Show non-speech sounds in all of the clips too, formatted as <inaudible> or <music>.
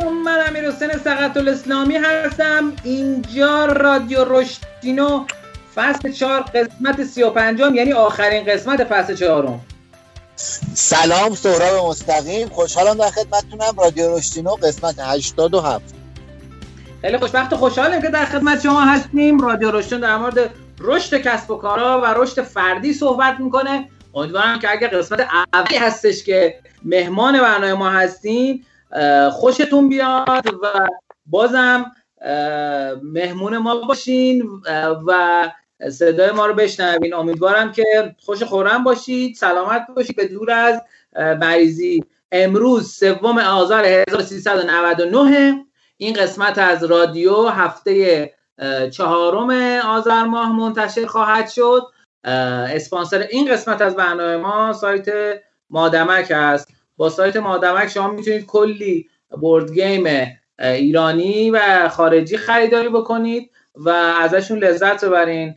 علیکم من امیر حسین سقط الاسلامی هستم. اینجا رادیو رشدینو فصل چهار قسمت سی و پنجم یعنی آخرین قسمت فصل چهارم. سلام سهراب مستقیم. خوشحالم در خدمتتونم. رادیو رشدینو قسمت 87 خیلی خوشبخت و خوشحالم که در خدمت شما هستیم. رادیو رشدین در مورد رشد کسب و کارها و رشد فردی صحبت می‌کنه. امیدوارم که اگر قسمت اولی هستش که مهمان برنامه ما هستیم خوشتون بیاد و بازم مهمون ما باشین و صدای ما رو بشنوین. امیدوارم که خوش خورم باشید سلامت باشید. به دور از مریضی. امروز سوم آذر 1399 این قسمت از رادیو هفته چهارم آذر ماه منتشر خواهد شد. اسپانسر این قسمت از برنامه ما سایت مادمک است با سایت مادمک شما می‌تونید کلی بورد گیم ایرانی و خارجی خریداری بکنید و ازشون لذت ببرین.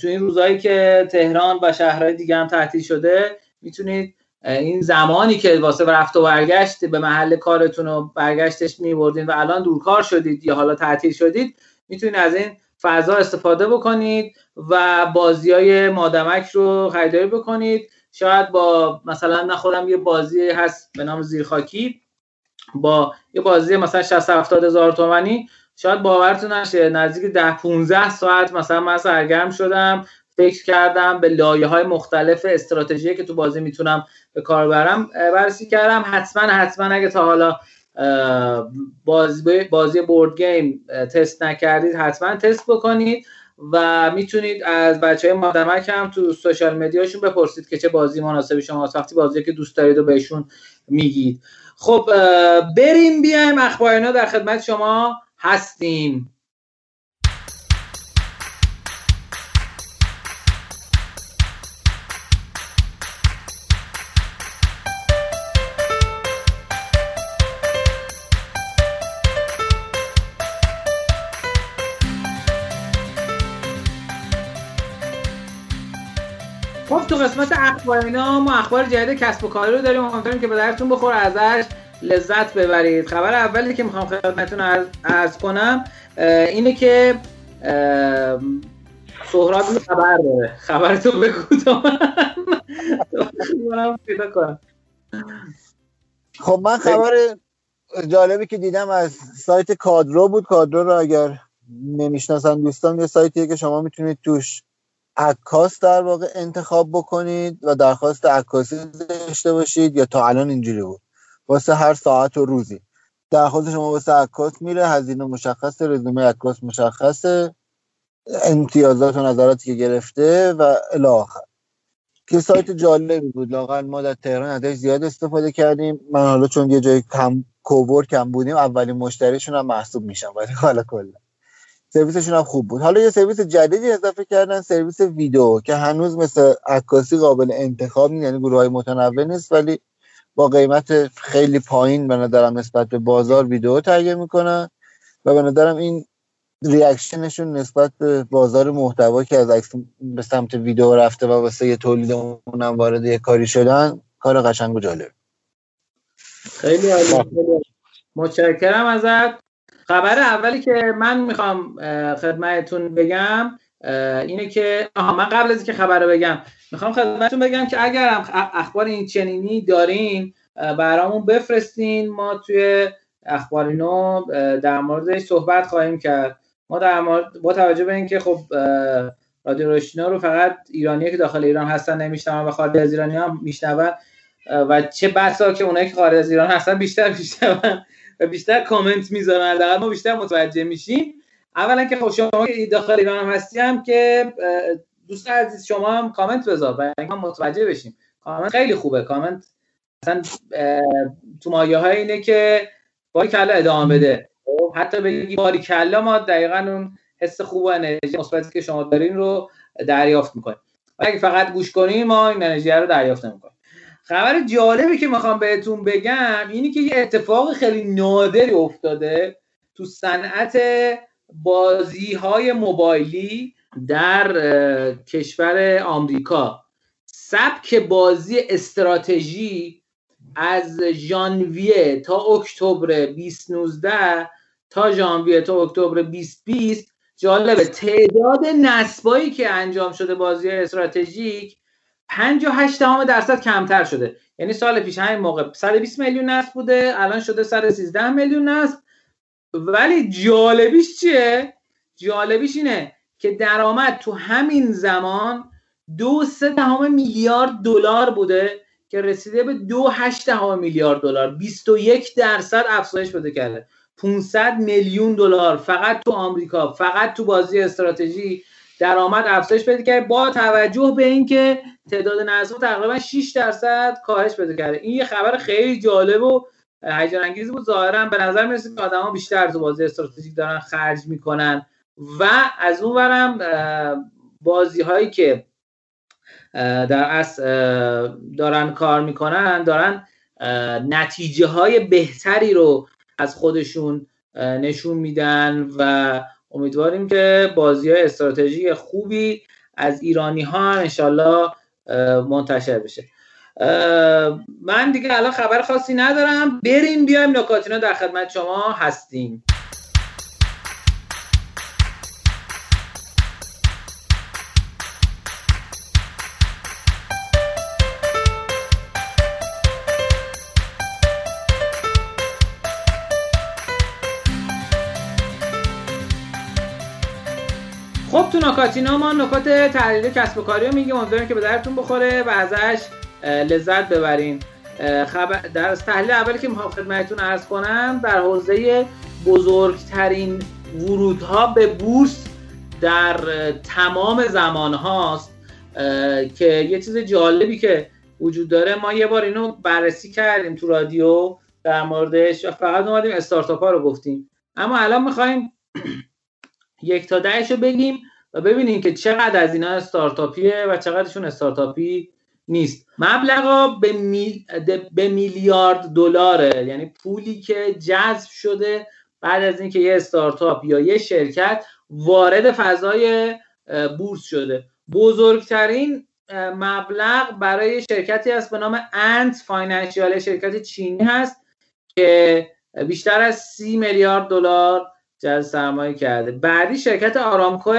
تو این روزهایی که تهران و شهرهای دیگه هم تعطیل شده می‌تونید این زمانی که واسه رفت و برگشت به محل کارتون رو برگشتش میبردین و الان دورکار شدید یا حالا تعطیل شدید می‌تونید از این فضا استفاده بکنید و بازی های مادمک رو خریداری بکنید. شاید با مثلا نخورم یه بازی هست به نام زیرخاکی با یه بازی مثلا 60 70 هزار تومانی شاید باورتون نشه نزدیک 10 15 ساعت مثلا من سرگرم شدم فکر کردم به لایه های مختلف استراتژی که تو بازی می‌تونم به کار برم بررسی کردم حتما حتما اگه تا حالا بازی بازی بورد گیم تست نکردید حتما تست بکنید. و می‌تونید از بچه های مادمک هم تو سوشال مدیاشون بپرسید که چه بازی مناسب شما وقتی بازی که دوست دارید و بهشون میگید. خب بریم بیایم اخبار در خدمت شما هستیم. قسمت اخبار اینا ما اخبار جدید کسب و کاری رو داریم. امیدواریم که به درتون بخور ازش لذت ببرید. خبر اولی که می‌خوام خدمتتون عرض کنم اینه که سهراب خبر داره. خبر تو بگو خب من خبر جالبی که دیدم از سایت کادرو بود. کادرو رو اگر نمی‌شناسن دوستان یه سایتیه که شما می‌تونید توش عکاس در واقع انتخاب بکنید و درخواست عکاسی داشته باشید یا تا الان اینجوری بود؟ واسه هر ساعت و روزی. درخواست شما واسه عکاس میره هزینه مشخصه رزومه عکاس مشخصه امتیازات و نظراتی که گرفته و الی آخر. که سایت جالبی بود. لاقل ما در تهران ازش زیاد استفاده کردیم. من حالا چون یه جای کم کوور کم بودیم اولین مشتریشون هم محسوب میشم ولی حالا کلا. سرویسشون هم خوب بود. حالا یه سرویس جدیدی اضافه کردن سرویس ویدیو که هنوز مثل عکاسی قابل انتخاب نیست یعنی گروه های متنوع نیست ولی با قیمت خیلی پایین به نظرم نسبت به بازار ویدیو تهیه می‌کنن و به نظرم این ریاکشنشون نسبت به بازار محتوا که از عکس به سمت ویدیو رفته و واسه یه تولید اونم وارد یه کاری شدن کار قشنگ و جالب. خیلی عالی. متشکرم ازت. خبر اولی که من می‌خوام خدمتتون بگم اینه که آها من قبل از که خبر رو بگم می‌خوام خدمتتون بگم که اگر اخبار این چنینی دارین برامون بفرستین. ما توی اخبار نو در موردش صحبت خواهیم کرد. ما در مورد با توجه به اینکه خب رادیو روشنا رو فقط ایرانی که داخل ایران هستن نمیشنون و خارج از ایرانی هم میشنون و چه بسا که اونایی که خارج از ایران هستن بیشتر <laughs> میشنون. و بیشتر کامنت می‌ذارن. ما بیشتر متوجه میشیم. اولا که خب شما داخل ایران هم هستی هم که دوست عزیز شما هم کامنت بذار و ما متوجه بشیم. کامنت خیلی خوبه. کامنت مثلا تو مایه های اینه که باری کلا ادامه بده. خب، حتی بگی باری کلا ما دقیقا اون حس خوب و انرژی مثبتی که شما دارین رو دریافت می‌کنیم. اگه فقط گوش کنیم ما این انرژی رو دریافت نمی‌کنیم. خبر جالبی که می‌خوام بهتون بگم اینی که یه اتفاق خیلی نادری افتاده تو صنعت بازی های موبایلی در کشور آمریکا. سبک بازی استراتژی از ژانویه تا اکتبر 2019 تا ژانویه تا اکتبر 2020 جالبه. تعداد نصبایی که انجام شده بازی استراتژیک 58 درصد کمتر شده. یعنی سال پیش همین موقع 120 میلیون نصب بوده الان شده 113 میلیون نصب. ولی جالبیش چیه؟ جالبیش اینه که درآمد تو همین زمان دو سه دهم میلیارد دلار بوده که رسیده به دو هشت دهم میلیارد دلار. 21 درصد افزایش بده کرده. 500 میلیون دلار فقط تو آمریکا فقط تو بازی استراتژی درآمد افزایش پیدا کرده با توجه به اینکه تعداد نصب تقریبا 6 درصد کاهش پیدا کرده. این یه خبر خیلی جالب و هیجان انگیزی بود. ظاهرا به نظر می‌رسه که آدما بیشتر تو بازی استراتژیک دارن خرج می‌کنن و از اون ورم بازی هایی که در اصل دارن کار می‌کنن دارن نتیجه های بهتری رو از خودشون نشون میدن و امیدواریم که بازی های استراتژی خوبی از ایرانی ها انشالله منتشر بشه. من دیگه الان خبر خاصی ندارم. بریم بیایم نکاتینا در خدمت شما هستیم. خب تو نکاتینا ما نکات تحلیل کسب و کاری رو میگیم. امیدواریم که به درتون بخوره و ازش لذت ببرین. خبر در تحلیل اولی که می‌خوام خدمتتون ارز کنم در حوزه بزرگترین ورودها به بورس در تمام زمان هاست. که یه چیز جالبی که وجود داره ما یه بار اینو بررسی کردیم تو رادیو در موردش فقط اومدیم استارتاپ ها رو گفتیم. اما الان می‌خوایم <clears throat> یک تا دهش رو بگیم. و ببینیم که چقدر از اینا استارتاپیه و چقدرشون استارتاپی نیست. مبلغا به, به میلیارد دلاره. یعنی پولی که جذب شده بعد از اینکه یه استارتاپ یا یه شرکت وارد فضای بورس شده. بزرگترین مبلغ برای شرکتی است به نام Ant Financial شرکت چینی هست که بیشتر از سی میلیارد دلار جذب سرمایه کرده. بعدی شرکت آرامکو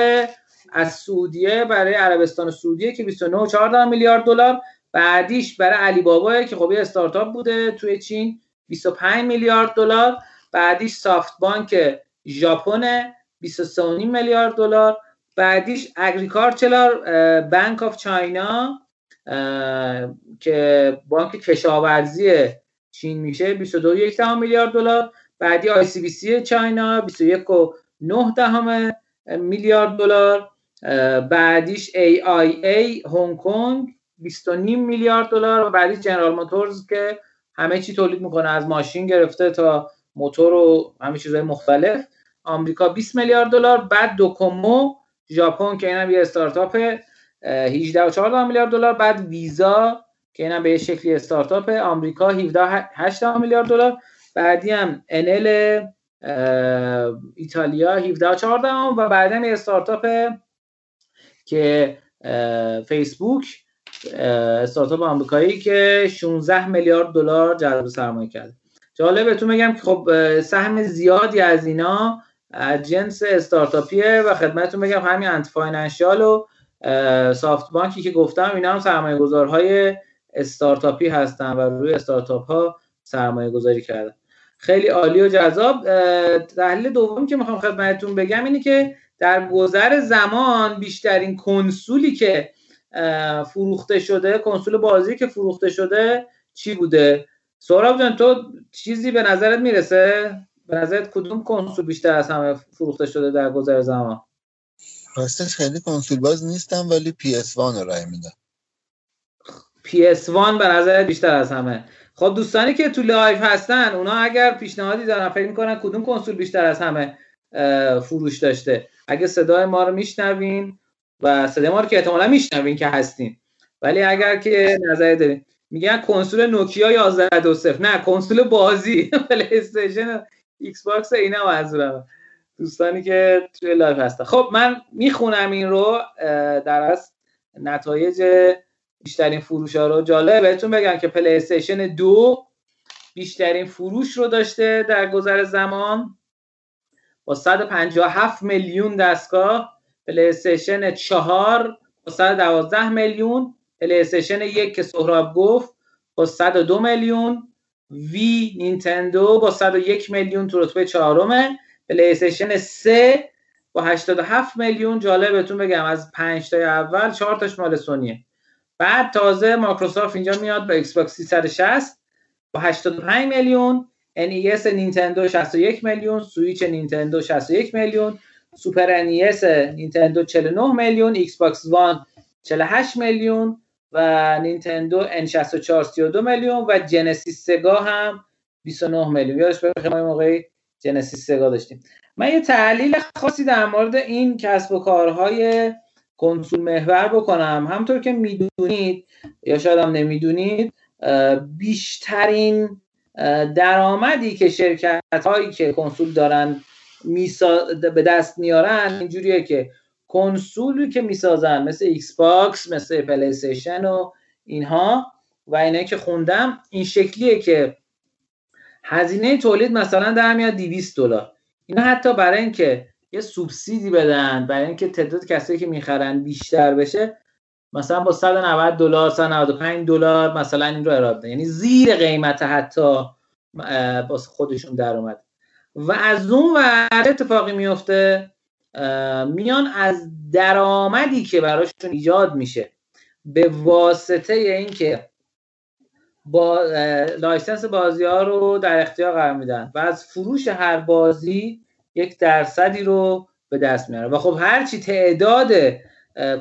از سعودیه برای عربستان سعودیه که 29.4 میلیارد دلار. بعدیش برای علی بابا که خب یه استارتاپ بوده توی چین 25 میلیارد دلار. بعدیش SoftBank ژاپن 23.5 میلیارد دلار. بعدیش Agricultural Bank of China که بانک کشاورزی چین میشه 22.1 میلیارد دلار. بعدی آی سی بی سی چاینا 21.9 میلیارد دلار. بعدیش ای هنگ کنگ 20 میلیارد دلار و بعدی جنرال موتورز که همه چی تولید می‌کنه از ماشین گرفته تا موتور و همه چیزهای مختلف. آمریکا 20 میلیارد دلار بعد دوکومو ژاپن که اینم یه استارتاپ 18 و میلیارد دلار بعد ویزا که اینم به شکلی استارتاپ آمریکا 17 8 میلیارد دلار بعدی هم انل ایتالیا 17 14 و بعدا یه استارتاپ که فیسبوک استارتاپ آمریکایی که 16 میلیارد دلار جذب سرمایه کرده. جالب بهتون بگم که خب سهم زیادی از اینا جنس استارتاپیه و خدمتتون بگم همین Ant Financial و SoftBank ی که گفتم اینا هم سرمایه گذارهای استارتاپی هستن و روی استارتاپ ها سرمایه گذاری کردن. خیلی عالی و جذاب. تحلیل دومی که می‌خوام خدمتتون بگم اینه که در گذر زمان بیشترین کنسولی که فروخته شده کنسول بازی که فروخته شده چی بوده؟ سهراب جان تو چیزی به نظرت می‌رسه؟ به نظرت کدوم کنسول بیشتر از همه فروخته شده در گذر زمان؟ راستش خیلی کنسول باز نیستم ولی PS1 رو رای میدم. PS1 به نظرت بیشتر از همه. خب دوستانی که تو live هستن اونا اگر پیشنهادی دارن فکر می‌کنن کدوم کنسول بیشتر از همه فروش داشته. اگه صدای ما رو میشنوین و صدای ما رو که احتمالا میشنوین که هستین. ولی اگر که نظری دارین. میگن کنسول نوکیا 1120 نه کنسول بازی. <laughs> پلی استیشن ایکس باکس اینا منظورم دوستانی که توی live هستن. خب من می‌خونم این رو در از نتایج بیشترین فروش ها رو. جالب بهتون بگم که پلی استیشن دو بیشترین فروش رو داشته در گذر زمان. با 157 میلیون دستگاه پلی استیشن 4 با 112 میلیون پلی استیشن یک که سهراب گفت با 102 میلیون Wii نینتندو با 101 میلیون تو رتبه چهارمه پلی استیشن 3 با 87 میلیون. جالب بهتون بگم از 5 تا اول 4 تاش مال سونیه. بعد تازه مایکروسافت اینجا میاد با ایکس باکس 360 با 85 میلیون. NES نینتندو 61 میلیون سویچ نینتندو 61 میلیون سوپر NES نینتندو 49 میلیون ایکس باکس One 48 میلیون و نینتندو N64 32 میلیون و Genesis سگا هم 29 میلیون. یادش بخیر ما موقعی Genesis سگا داشتیم. من یه تحلیل خاصی در مورد این کسب و کارهای کنسول محور بکنم. همطور که می‌دونید یا شاید هم نمی‌دونید بیشترین درآمدی که شرکت هایی که کنسول دارن به دست میارن اینجوریه که کنسولی که می‌سازن مثل ایکس باکس مثل پلی و اینها و اینه که خوندم این شکلیه که هزینه تولید مثلا در میاد 200 دلار. اینا حتی برای اینکه یه سوبسیدی بدن برای اینکه تعداد کسایی که می‌خرن بیشتر بشه مثلا با 190 دلار 195 دلار مثلا این رو ارائه یعنی زیر قیمت حتی با خودشون در اومد و از اون ور اتفاقی میفته میان از درآمدی که براشون ایجاد میشه به واسطه اینکه با license بازی ها رو در اختیار قرار میدن و از فروش هر بازی یک درصدی رو به دست میاره و خب هرچی تعداد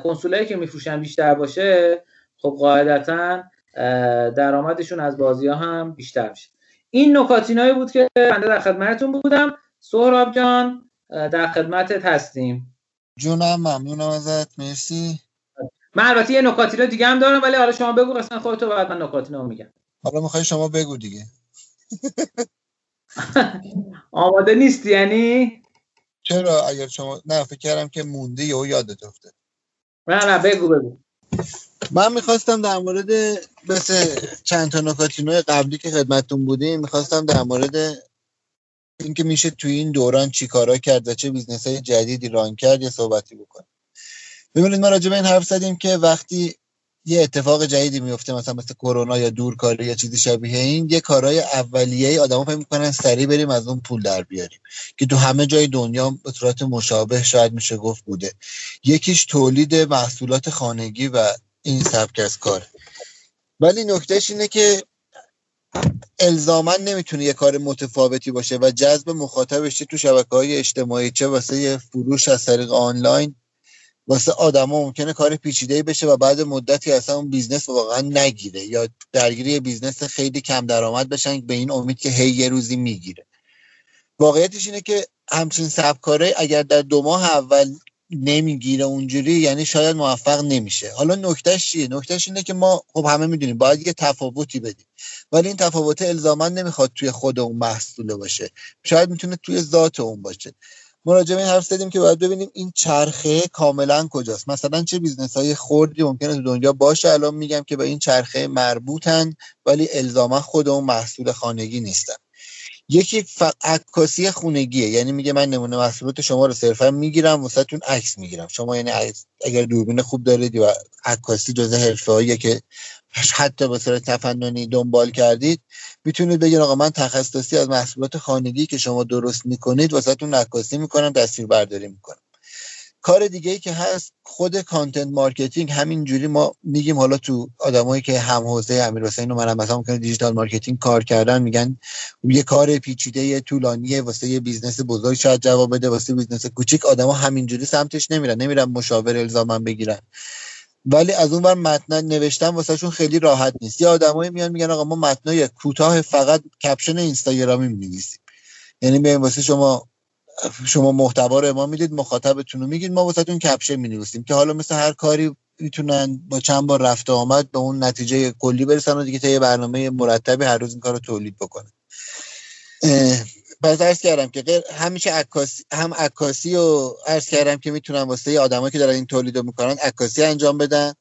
کنسولایی که میفروشن بیشتر باشه خب قاعدتا درآمدشون از بازی ها هم بیشتر میشه. این نکاتینایی بود که بنده در خدمتتون بودم. سهراب جان در خدمتت هستیم. جونم ممنونم ازت. مرسی. من البته یه نکاتینا دیگه هم دارم ولی حالا شما بگو اصلا خودتو بعد من نکاتینا میگم. حالا می‌خوای شما بگو دیگه. <laughs> آماده نیست یعنی؟ چرا؟ اگر شما نه فکر کردم که مونده یهو یادت افتاد نه نه بگو بگو. من می‌خواستم در مورد مثل چند تا نکاتینو قبلی که خدمتتون بودیم می‌خواستم در مورد اینکه میشه توی این دوران چیکارا کرد و چه business های جدیدی run کرد یه صحبتی بکنیم ببینید ما راجع به این حرف زدیم که وقتی یه اتفاق جدیدی میفته مثلا مثل کرونا یا دورکاری یا چیزی شبیه این یه کارهای اولیه آدما فکر می‌کنن سریع بریم از اون پول در بیاریم که تو همه جای دنیا به صورت مشابه شاید میشه گفت بوده. یکیش تولید محصولات خانگی و این سبک از کار. ولی نکتهش اینه که الزاما نمی‌تونه یه کار متفاوتی باشه و جذب مخاطبش تو شبکه های اجتماعی چه واسه فروش از طریق آنلاین واسه آدما ممکنه کار پیچیده بشه و بعد مدتی اصلا اون business واقعا نگیره یا درگیری business خیلی کم درآمد بشن به این امید که هی یه روزی می‌گیره. واقعیتش اینه که همچین سبکاره اگر در دو ماه اول نمی‌گیره اونجوری یعنی شاید موفق نمیشه. حالا نکتهش چیه؟ نکتهش اینه که ما خب همه می‌دونیم باید یه تفاوتی بدیم ولی این تفاوت الزاما نمی‌خواد توی خود اون محصوله باشه. شاید می‌تونه توی ذات اون باشه. راجع به این حرف زدیم که باید ببینیم این چرخه کاملا کجاست. مثلا چه business های خردی ممکنه تو دنیا باشه. الان میگم که به این چرخه مربوطن ولی الزاما خود اون محصول خانگی نیستن. یکی عکاسی خونگیه. یعنی میگه من نمونه محصولات شما رو صرفا می‌گیرم واسهتون عکس می‌گیرم. شما یعنی اگر دوربین خوب دارید و عکاسی جزء حرفه‌ایه که حتی به صورت تفننی دنبال کردید می‌تونید بگید آقا من تخصصی از محصولات خانگی که شما درست می‌کنید واسهتون عکاسی می‌کنم تصویر برداری می‌کنم. کار دیگه ای که هست خود content marketing همین جوری ما میگیم حالا تو آدمایی که هم حوزه امیر حسین و منم مثلا ممکنه digital marketing کار کردن میگن یه کار پیچیده طولانی واسه یه business بزرگ شاید جواب بده واسه business کوچیک آدما همینجوری سمتش نمیرن نمیرن مشاور الزاما بگیرن. ولی از اون ور متن نوشتن واسهشون خیلی راحت نیست. یه آدمایی میان میگن آقا ما متنای کوتاه فقط caption اینستاگرامی می‌نویسیم. یعنی بیایم واسه شما شما محتوا رو ما می‌دید مخاطبتون رو میگید ما واسهتون caption می‌نویسیم که حالا مثل هر کاری می‌تونن با چند بار رفت و آمد به اون نتیجه کلی برسن و دیگه تا یه برنامه مرتبی هر روز این کار رو تولید بکنن. پس ارز کردم که همیشه عکاسی هم عکاسی و ارز کردم که می‌تونن واسه آدمایی که دارن این تولید رو می‌کنن عکاسی انجام بدن.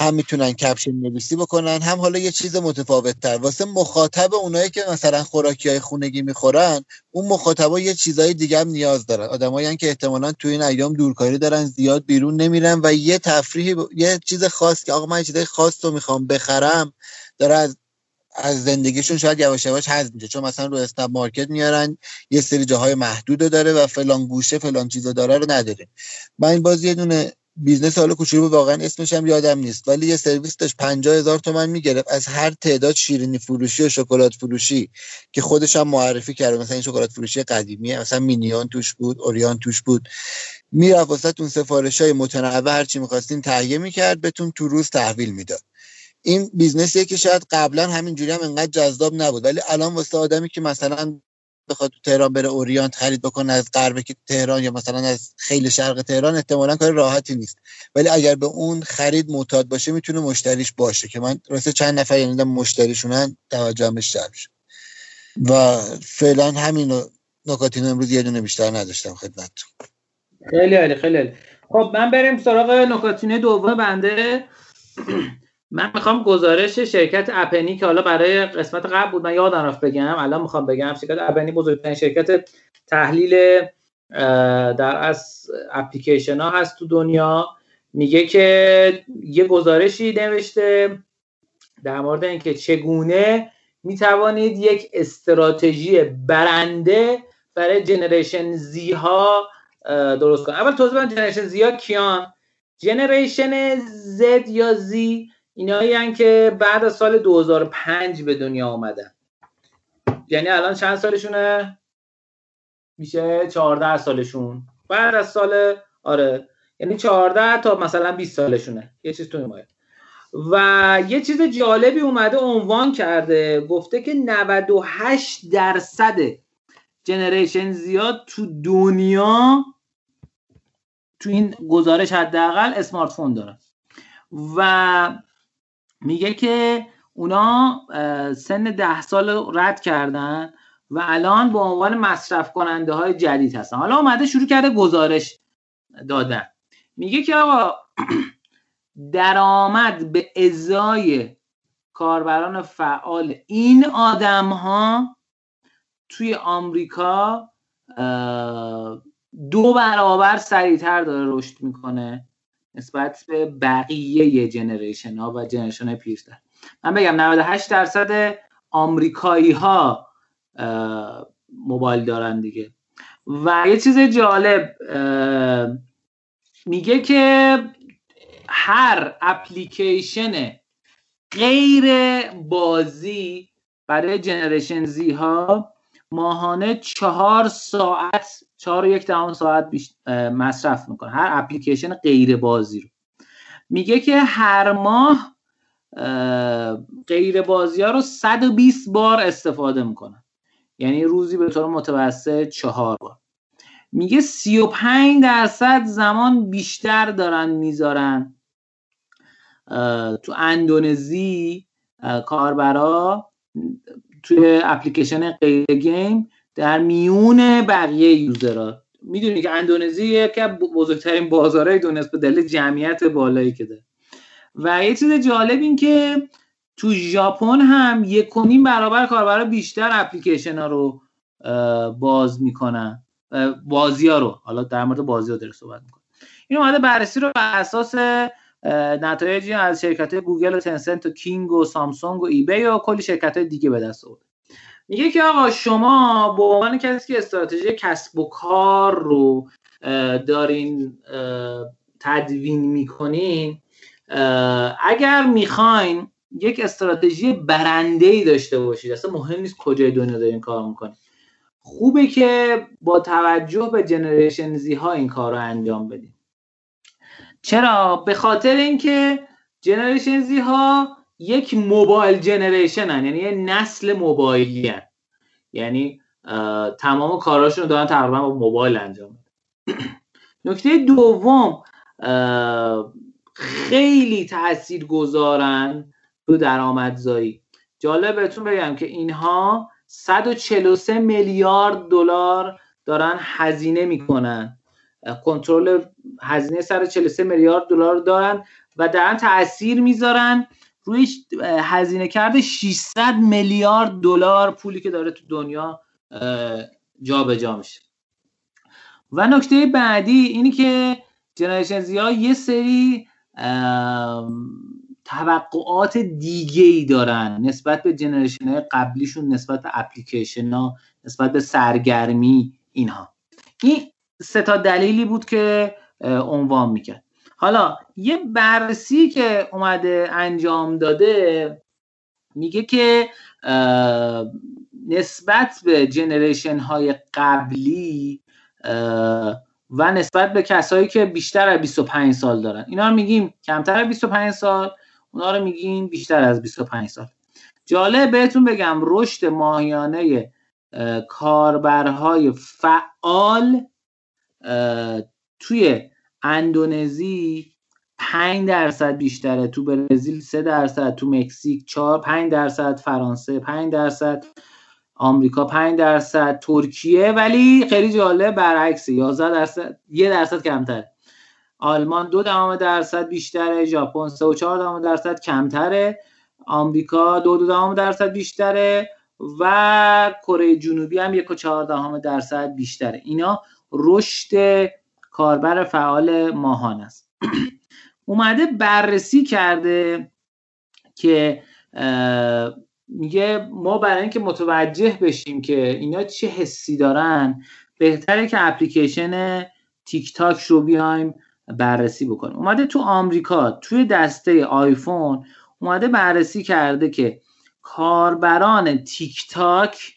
هم می‌تونن کپشن نویسی بکنن. هم حالا یه چیز متفاوت تر واسه مخاطب اونایی که مثلا خوراکی های خونگی می‌خورن اون مخاطبا یه چیزای دیگه هم نیاز دارن. آدمایی که احتمالا تو این ایام دورکاری دارن زیاد بیرون نمیرن و یه تفریحی یه چیز خاص که آقا من چیزای خاص رو می‌خوام بخرم داره از از زندگیشون شاید یواش یواش حذف میشه. چون مثلا رو اسنپ مارکت میارن یه سری جاهای محدود داره و فلان گوشه فلان چیزا داره رو نداره. من باز یه دونه business حالا کوچولو واقعا اسمش هم یادم نیست. ولی یه سرویس داشت 50 هزار تومن می‌گرفت. از هر تعداد شیرینی فروشی و شکلات فروشی که خودش هم معرفی کرده. مثلا این شکلات فروشی قدیمی مثلا مینیون توش بود اوریان توش بود. می‌رفت واسه اون سفارش های متنوع هر چی می‌خواستین تهیه می‌کرد بهتون تو روز تحویل می‌داد. این بیزنسیه که شاید قبلا همینجوری هم انقدر جذاب نبود. ولی الان واسه آدمی که مثلا بخواد تو تهران بره اوریانت خرید بکنه از غرب تهران یا مثلا از خیلی شرق تهران احتمالا کار راحتی نیست. ولی اگر به اون خرید معتاد باشه می‌تونه مشتریش باشه که من راسته چند نفر یعنی مشتریشونن توجهم بهش شد و فعلا همین نکاتین امروز یه دونه بیشتر نداشتم خدمتتون. خیلی عالی خیلی خب من بریم سراغ نکاتین دوم بنده. من می‌خوام گزارش شرکت اپنی که حالا برای قسمت قبل بود من یادم رفت بگم الان می‌خوام بگم شرکت اپنی بزرگترین شرکت تحلیل در از اپلیکیشن ها هست تو دنیا. میگه که یه گزارشی نوشته در مورد اینکه چگونه می‌توانید یک استراتژی برنده برای جنریشن زی ها درست کنید اول توضیح بدم جنریشن زی ها کیان؟ جنریشن زد یا زی؟ اینایی که بعد از سال 2005 به دنیا آمدن. یعنی الان چند سالشونه؟ میشه 14 سالشون. بعد از سال آره. یعنی 14 تا مثلا 20 سالشونه. یه چیز تو مایه و یه چیز جالبی اومده عنوان کرده. گفته که 98 درصد جنریشن زیاد تو دنیا تو این گزارش حداقل اسمارت فون دارن. و میگه که اونا سن ده سال رد کردن و الان به عنوان مصرف کننده های جدید هستن. حالا اومده شروع کرده گزارش دادن. میگه که آقا <clears throat> درآمد به ازای کاربران فعال این آدم ها توی آمریکا دو برابر سریعتر داره رشد می‌کنه. نسبت به بقیه جنریشن ها و جنریشن های پیرتر. من بگم 98 درصد آمریکایی ها موبایل دارن دیگه. و یه چیز جالب میگه که هر اپلیکیشن غیر بازی برای جنریشن زی ها ماهانه چهار ساعت چهار و یک دهم ساعت مصرف می‌کنه. هر اپلیکیشن غیر بازی رو. میگه که هر ماه غیر بازی ها رو 120 بار استفاده می‌کنن. یعنی روزی به طور متوسط چهار بار. میگه 35 درصد زمان بیشتر دارن می‌ذارن تو اندونزی کاربرا توی اپلیکیشن غیر گیم در میون بقیه یوزرها. می‌دونی که اندونزی یکی از بزرگترین بازارهای دنیاست به دلیل جمعیت بالایی که داره. و یه چیز جالب این که تو ژاپن هم یک برابر کاربرا بیشتر اپلیکیشن ها رو باز می‌کنن. بازی ها رو. حالا در مورد بازی ها داره صحبت می‌کنه این اومده بررسی رو بر اساس نتایجی از شرکت گوگل و تنسنت و کینگ و سامسونگ و ایبی و کلی شرکت دیگه به دست آورده میگه که آقا شما به عنوان کسی که استراتژی کسب و کار رو دارین تدوین می‌کنین اگر می‌خواین یک استراتژی برنده ای داشته باشید اصلا مهم نیست کجای دنیا دارین کار می‌کنین. خوبه که با توجه به جنریشن زی ها این کار رو انجام بدین. چرا به خاطر اینکه جنریشن زی ها یک موبایل جنریشن هن. یعنی یه نسل موبایلی هن. یعنی تمام کاراشون رو دارن تقریبا با موبایل انجام <clears throat> نکته دوم خیلی تأثیر گذارن تو درآمدزایی جالب بهتون بگم که اینها 143 میلیارد دلار دارن هزینه می‌کنن کنترل هزینه 143 میلیارد دلار دارن و دارن تاثیر می‌ذارن روی هزینه کرده 600 میلیارد دلار پولی که داره تو دنیا جابجا جا میشه. و نکته بعدی اینی که جنریشن زی یه سری توقعات دیگه ای دارن نسبت به جنریشن قبلیشون نسبت به اپلیکیشن ها نسبت به سرگرمی اینها. این سه تا دلیلی بود که عنوان می‌کرد. حالا یه بررسی که اومده انجام داده میگه که نسبت به جنریشن های قبلی و نسبت به کسایی که بیشتر از 25 سال دارن. اینا رو میگیم کمتر از 25 سال اونا رو میگیم بیشتر از 25 سال. جالب بهتون بگم رشد ماهیانه کاربرهای فعال توی اندونزی 5 درصد بیشتره تو برزیل 3 درصد تو مکزیک 4 5 درصد فرانسه 5 درصد آمریکا 5 درصد ترکیه ولی خیلی جالب برعکس 11 درصد یه درصد کمتره آلمان دو دهم درصد بیشتره ژاپن 3 و 4 دهم درصد کمتره آمریکا دو دو دهم درصد بیشتره و کره جنوبی هم یک و چهار دهم درصد بیشتره. اینا رشد کاربر فعال ماهان است. <clears throat> اومده بررسی کرده که میگه ما برای اینکه متوجه بشیم که اینا چه حسی دارن بهتره که اپلیکیشن تیک تاک رو بیایم بررسی بکنیم. اومده تو آمریکا توی دسته آیفون اومده بررسی کرده که کاربران تیک تاک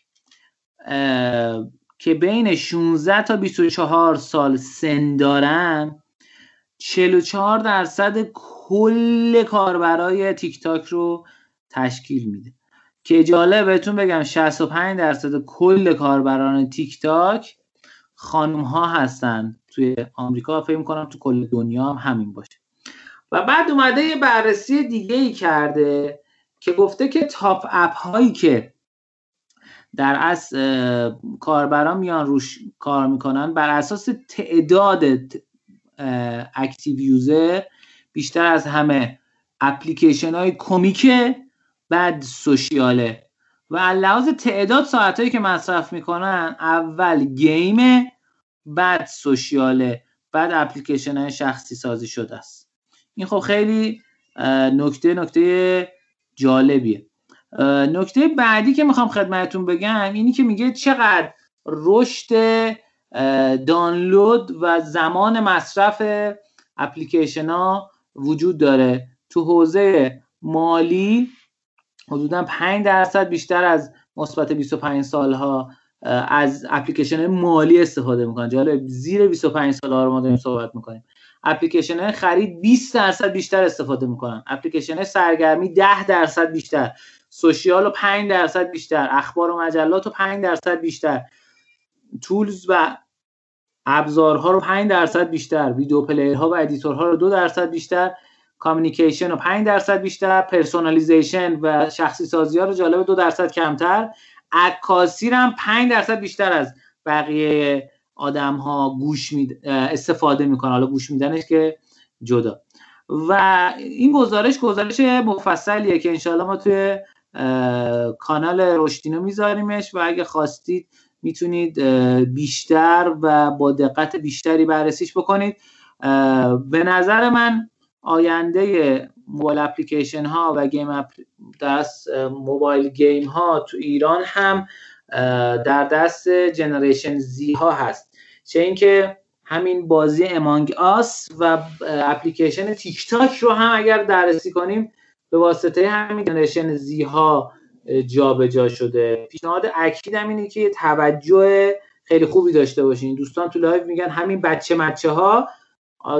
که بین 16 تا 24 سال سن دارن 44 درصد کل کاربرای تیک تاک رو تشکیل میده. که جالب بهتون بگم 65 درصد کل کاربران تیک تاک خانم ها هستن. توی آمریکا فکر کنم تو کل دنیا هم همین باشه. و بعد اومده یه بررسی دیگه ای کرده که گفته که top app هایی که در از کاربران میان روش کار می‌کنن. بر اساس تعداد active user بیشتر از همه اپلیکیشن های کمیکه بعد سوشیاله. و لحاظ تعداد ساعت هایی که مصرف می‌کنن اول گیمه بعد سوشیاله بعد اپلیکیشن های شخصی سازی شده است. این خب خیلی نکته نکته جالبیه. نکته بعدی که می‌خوام خدمتتون بگم اینی که میگه چقدر رشد دانلود و زمان مصرف اپلیکیشن ها وجود داره. تو حوزه مالی حدودا 5 درصد بیشتر از مثبت 25 سالها از اپلیکیشن مالی استفاده می‌کنن. جالب زیر 25 سال ها رو ما داریم صحبت می‌کنیم. اپلیکیشن خرید 20 درصد بیشتر استفاده می‌کنن. اپلیکیشن سرگرمی 10 درصد بیشتر. سوشیال رو 5 درصد بیشتر اخبار و مجلات رو 5 درصد بیشتر. tools و ابزارها رو 5 درصد بیشتر video player ها و editor ها رو 2 درصد بیشتر communication رو 5 درصد بیشتر personalization و شخصی سازی ها رو جالب 2 درصد کمتر. عکاسی هم 5 درصد بیشتر از بقیه آدم ها گوش می استفاده می‌کنن. حالا گوش میدنش که جدا. و این گزارش گزارش مفصلیه که انشاءالله ما توی کانال رشدینو میذاریمش و اگه خواستید می‌تونید بیشتر و با دقت بیشتری بررسیش بکنید. به نظر من آینده mobile application ها و game app دست mobile game ها تو ایران هم در دست generation Z ها هست. چه اینکه همین بازی امانگ آس و اپلیکیشن تیک تاک رو هم اگر بررسی کنیم به واسطه همین generation Z ها جابجا شده. پیشنهاد اکیدم اینه که توجه خیلی خوبی داشته باشین. دوستان تو لایو میگن همین بچه مچه ها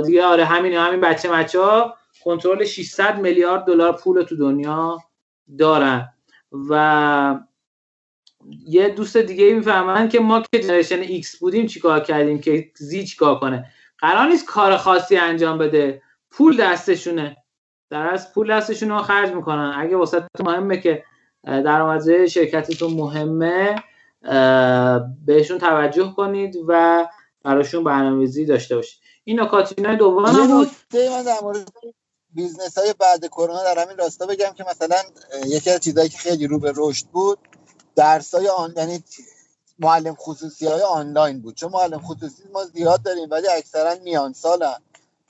دیگه آره همین همین بچه مچه ها کنترل 600 میلیارد دلار پول تو دنیا دارن. و یه دوست دیگه می‌فرمان که ما که generation X بودیم چیکار کردیم؟ که Z چیکار کنه؟ قرار نیست کار خاصی انجام بده. پول دستشونه. در از پول دستشون رو خرج می‌کنن. اگه واسه مهمه که درآمدزایی شرکتتون مهمه بهشون توجه کنید و براشون برنامه‌ریزی داشته باشید. این نکات دوم من در مورد business های بعد کرونا در همین راستا بگم که مثلا یکی از چیزهایی که خیلی رو به رشد بود درس های آنلاین یعنی معلم خصوصی های آنلاین بود. چون معلم خصوصی ما زیاد داریم ولی اکثرا میان سالن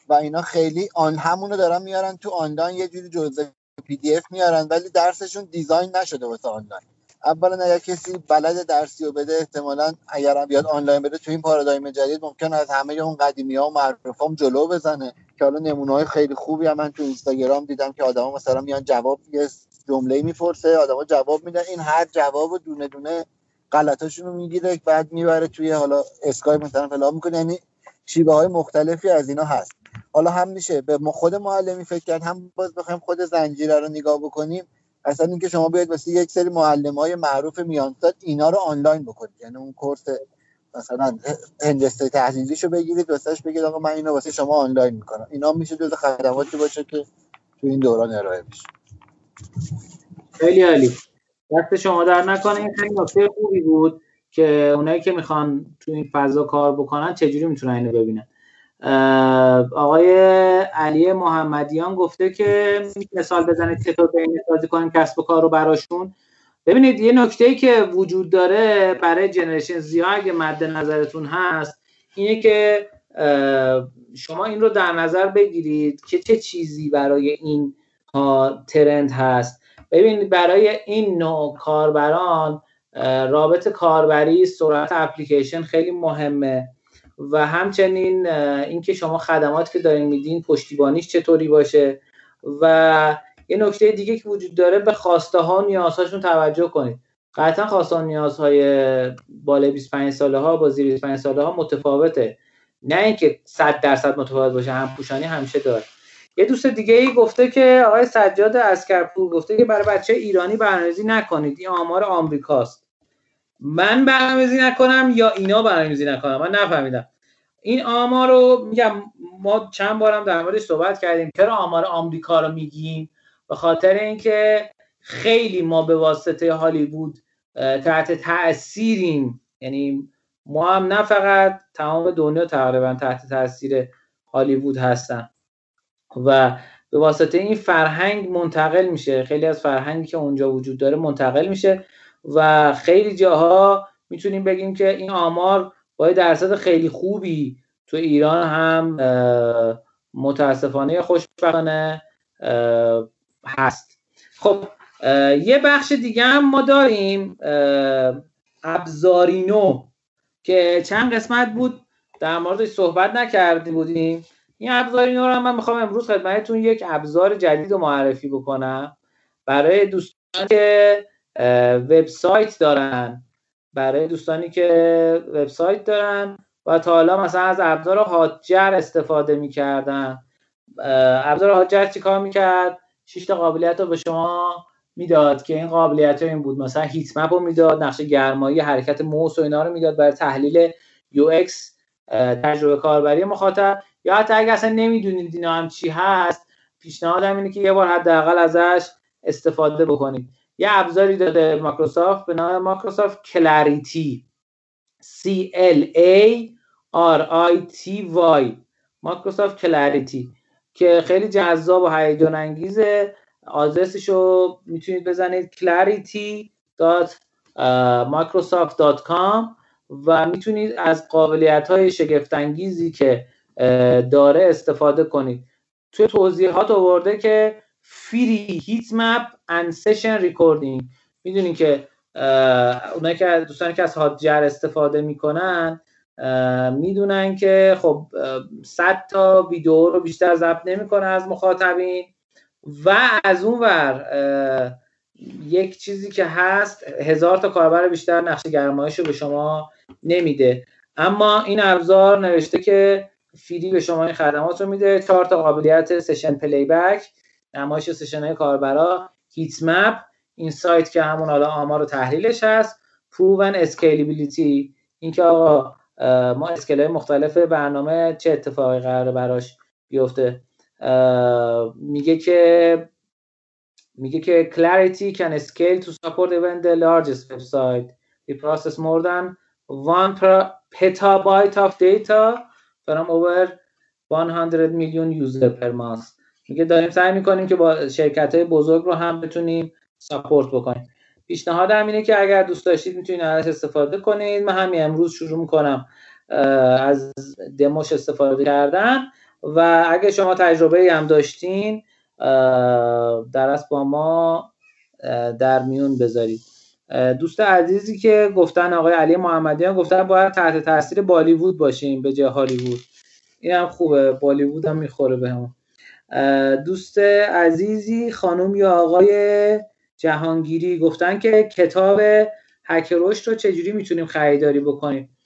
و اینا خیلی آن همونو دارن میارن تو آنلاین یه جوری جزء پی دی اف میارن ولی درسشون دیزاین نشده واسه آنلاین. اولا اگر کسی بلد درسی رو بده احتمالا اگر بیاد آنلاین بده تو این پارادایم جدید ممکن از همه اون قدیمی ها و معروف هم جلو بزنه. که حالا نمونه های خیلی خوبی هم من تو اینستاگرام دیدم که آدما مثلا میان جواب یه جمله می‌پرسه آدما جواب میدن. این هر جواب و دونه دونه غلطاشون رو می‌گیره بعد می‌بره توی حالا اسکای مثلا فلان می‌کنه. یعنی شیبه های مختلفی از اینا هست. حالا هم میشه. به خود معلمی فکر کرد هم باز بخوایم خود زنجیره رو نگاه بکنیم. اصلا اینکه شما بیاید مثل یک سری معلم های معروف میانساد اینا رو آنلاین بکنید. یعنی اون کورس مثلا هندسه تحلیلیشو بگیرید واسش بگید آقا من اینو واسه شما آنلاین می‌کنم. اینا میشه جز خدماتی باشه که تو این دوران ارائه میشه خیلی عالی. دست شما در نکنه. این خیلی نکته خوبی بود که اونایی که می‌خوان تو این فضا کار بکنن چجوری می‌تونن اینو ببینن؟ آقای علی محمدیان گفته که مثال بزنید چطور بین سازی کنیم کسب و کار رو براشون. ببینید یه نکته ای که وجود داره برای جنریشن زیا اگه مد نظرتون هست اینه که شما این رو در نظر بگیرید که چه چیزی برای این ترند هست. ببینید برای این نوع کاربران رابط کاربری سرعت اپلیکیشن خیلی مهمه. و همچنین اینکه شما خدمات که دارین میدین پشتیبانیش چطوری باشه و یه نکته دیگه که وجود داره به خواسته ها و نیازهاشون توجه کنید. قطعا خواسته ها نیازهای بالای 25 ساله ها با زیر 25 ساله ها متفاوته. نه اینکه 100 درصد متفاوت باشه هم پوشانی همیشه داره. یه دوست دیگه ای گفته که آقای سجاد اسکرپور گفته که برای بچه ایرانی برنامه‌ریزی نکنید این آمار آمریکاست. من برنامه‌ریزی نکنم یا اینا برنامه‌ریزی نکنم؟ من نفهمیدم. این آمار رو میگم ما چند بارم در موردش صحبت کردیم. چرا آمار آمریکا رو میگیم؟ به خاطر اینکه خیلی ما به واسطه هالیوود تحت تاثیریم یعنی ما هم نه فقط تمام دنیا تقریبا تحت تاثیر هالیوود هستن و به واسطه این فرهنگ منتقل میشه. خیلی از فرهنگی که اونجا وجود داره منتقل میشه. و خیلی جاها می‌تونیم بگیم که این آمار با درصد خیلی خوبی تو ایران هم متاسفانه خوشبختانه هست. خب یه بخش دیگه هم ما داریم ابزارینو که چند قسمت بود در موردش صحبت نکردیم بودیم. این ابزارینو رو من می‌خوام امروز خدمتتون یک ابزار جدید رو معرفی بکنم. برای دوستان که وبسایت دارن. برای دوستانی که وبسایت دارن و تا حالا مثلا از ابزار هاجر استفاده می‌کردن. ابزار هاجر چیکار می‌کرد؟ شش تا قابلیت رو به شما می‌داد که این قابلیت این بود. مثلا هیت مپ رو می‌داد نقشه گرمایی حرکت موس و اینا رو می‌داد برای تحلیل UX تجربه کاربری مخاطب. یا حتی اگر اصلا نمی‌دونید اینا هم چی هست پیشنهادم اینه که یه بار حداقل ازش استفاده بکنید. یه ابزاری داده مایکروسافت به نام Microsoft Clarity. C L A R I T Y. Microsoft Clarity. که خیلی جذاب و هیجان انگیزه. آدرسش رو می‌تونید بزنید clarity.microsoft.com و می‌تونید از قابلیت های شگفت انگیزی که داره استفاده کنید. توی توضیحات آورده که free heat map and session recording می‌دونین که اونایی که دوستانی که از Hotjar استفاده می‌کنن می‌دونن که خب 100 تا ویدیو رو بیشتر ضبط نمی‌کنه از مخاطبین و از اون ور یک چیزی که هست هزار تا کاربر بیشتر نقش گرمایش رو به شما نمیده. اما این ابزار نوشته که free به شما این خدمات رو میده. چهار تا قابلیت session playback نمایش session های کاربرا heat map insight که همون حالا آمار و تحلیلش هست proven scalability اینکه آقا ما scale های مختلف برنامه چه اتفاقی قراره براش بیفته؟ میگه که میگه که clarity can scale to support even the largest website. We process more than one petabyte of data from over 100 million user per month. میگه داریم سعی می‌کنیم که با شرکت های بزرگ رو هم بتونیم ساپورت بکنیم. پیشنهادم اینه که اگر دوست داشتید می‌تونید ازش استفاده کنید. من همین امروز شروع می‌کنم از دموش استفاده کردن و اگه شما تجربه هم داشتین در از با ما در میون بذارید. دوست عزیزی که گفتن آقای علی محمدیان گفتن باید تحت تاثیر بالیوود باشیم به جای هالیوود. این هم خوبه بالیوود هم می‌خوره به دوست عزیزی خانم یا آقای جهانگیری گفتن که کتاب هک رشد رو چجوری می‌تونیم خریداری بکنیم؟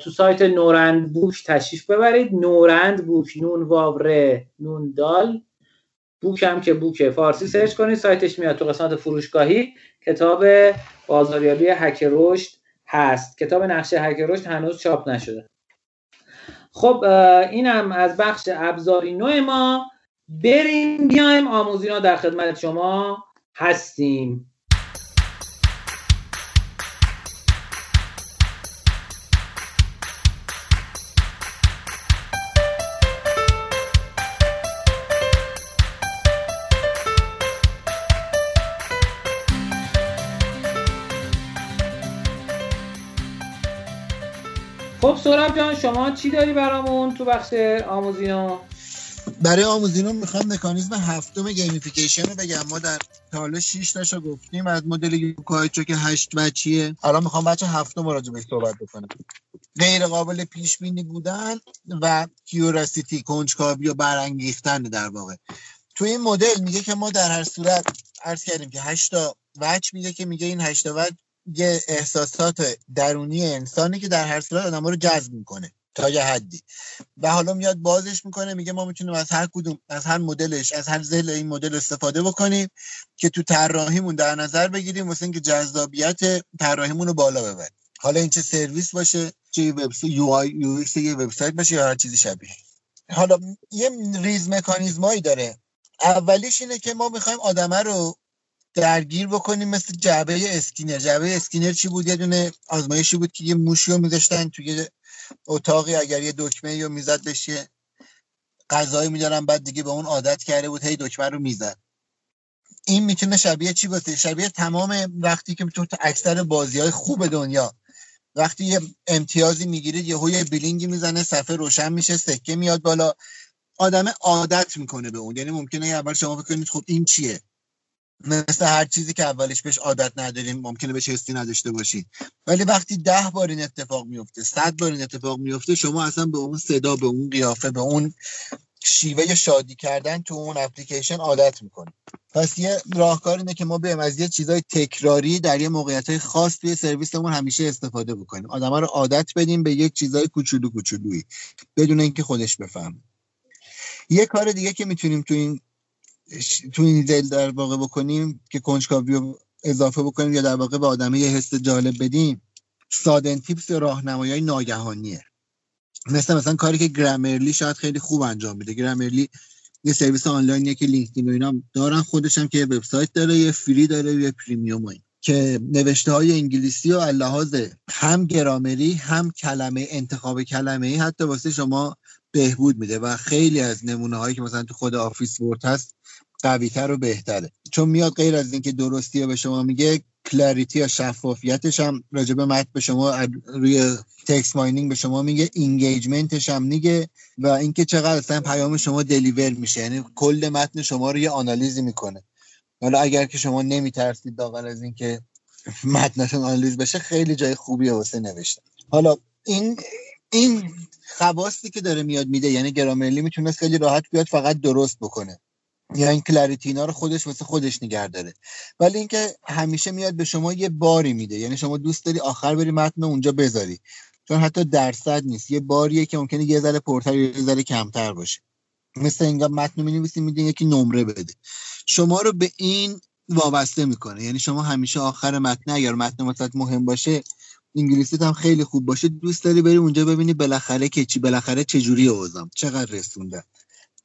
تو سایت نورند بوک تشریف ببرید. نورند بوک نون واوره نون دال. بوک هم که بوک فارسی سرچ کنید. سایتش میاد تو قسمت فروشگاهی. کتاب بازاریابی هک رشد هست. کتاب نقشه هک رشد هنوز چاپ نشده. خب اینم از بخش ابزاری نوع ما. بریم بیایم آموزینا در خدمت شما هستیم. خب سوراب جان شما چی داری برامون تو بخش آموزینا؟ برای آموزینو می‌خوام مکانیزم هفتم gamification رو بگم. ما در تا حالا 6 تاشو گفتیم. از مدل Yu-kai Chou که 8 وجهیه. الان می‌خوام وجه هفتم راجع بهش صحبت بکنم. غیر قابل پیش بینی بودن و curiosity کنجکاوی و برانگیختن در واقع. تو این مدل میگه که ما در هر صورت عرض کردیم که 8 تا وجه میگه که میگه این 8 تا یه احساسات درونی انسانی که در هر صورت آدم رو جذب می‌کنه. تا یه حدی. و حالا میاد بازش می‌کنه میگه ما می‌تونیم از هر کدوم از هر مدلش از هر ضلع این مدل استفاده بکنیم که تو طراحیمون در نظر بگیریم واسه اینکه جذابیت طراحیمون رو بالا ببریم. حالا این چه سرویس باشه چه وبسایت یو یو وبسایت باشه یا هر چیزی شبیه. حالا یه ریز مکانیزمایی داره. اولیش اینه که ما می‌خوایم آدمه رو درگیر بکنیم مثل جعبه اسکینر. جعبه اسکینر چی بود؟ یه دونه آزمایشی بود که یه موشی رو میذاشتن توی اتاقی اگر یه دکمه رو می‌زد بشه غذایی میدارن بعد دیگه به اون عادت کرده بود هی دکمه رو می‌زد. این می‌تونه شبیه چی باشه؟ شبیه تمام وقتی که تو اکثر بازی های خوب دنیا وقتی یه امتیازی می‌گیرید یه یه بلینگی می‌زنه صفحه روشن میشه سکه میاد بالا. آدم عادت می‌کنه به اون. یعنی ممکنه اول شما بکنید خب این چیه؟ مثل هر چیزی که اولش بهش عادت نداریم ممکنه بهش حسی نداشته باشید ولی وقتی ده بار این اتفاق میفته صد بار این اتفاق میفته شما اصلا به اون صدا به اون قیافه به اون شیوه شادی کردن تو اون اپلیکیشن عادت می‌کنیم پس یه راهکار اینه که ما بیایم از یه چیزای تکراری در یه موقعیت های خاص توی سرویسمون همیشه استفاده بکنیم. آدما رو عادت بدیم به یک چیزای کوچولو کوچولویی بدون اینکه خودش بفهمه. یه کار دیگه که می‌تونیم تو این تو این دل در واقع بکنیم که کنجکاوی اضافه بکنیم یا در واقع به آدمه یه حس جالب بدیم sudden tips راهنمایی ناگهانیه. مثل مثلا کاری که Grammarly شاید خیلی خوب انجام میده. Grammarly یه سرویس آنلاینیه که LinkedIn و اینا دارن. خودش هم که وبسایت داره یه free داره یه premium این. که نوشته های انگلیسی و از لحاظ هم گرامری هم کلمه انتخاب کلمه ای حتی واسه شما بهبود میده و خیلی از نمونه هایی که مثلا تو خود Office Word هست قویتر و بهتره. چون میاد غیر از اینکه درستی به شما میگه clarity یا شفافیتش هم راجب متن به شما روی text mining به شما میگه engagement ش هم میگه و اینکه چقدر اصلا پیام شما deliver میشه. یعنی کل متن شما رو یه آنالیزی می‌کنه. حالا اگر که شما نمیترسید داغل از اینکه متنشون آنالیز بشه خیلی جای خوبی واسه نوشتن. حالا این این خواصی که داره میاد میده یعنی Grammarly می‌تونه خیلی راحت بیاد فقط درست بکنه. یا این کلریتینا رو خودش واسه خودش نگه داره. ولی اینکه همیشه میاد به شما یه باری میده. یعنی شما دوست داری آخر بری متن اونجا بذاری. چون حتی درصد نیست. یه باریه که ممکنه یه ذره پرتر یه ذره کمتر باشه. مثل اینجا متن می نویسیم میدین یکی نمره بده. شما رو به این وابسته می‌کنه. یعنی شما همیشه آخر متن اگر متن واسط مهم باشه انگلیسی هم خیلی خوب باشه دوست داری بری اونجا ببینی بالاخره که چی بالاخره چه جوری اوزام چقدر رسوندن.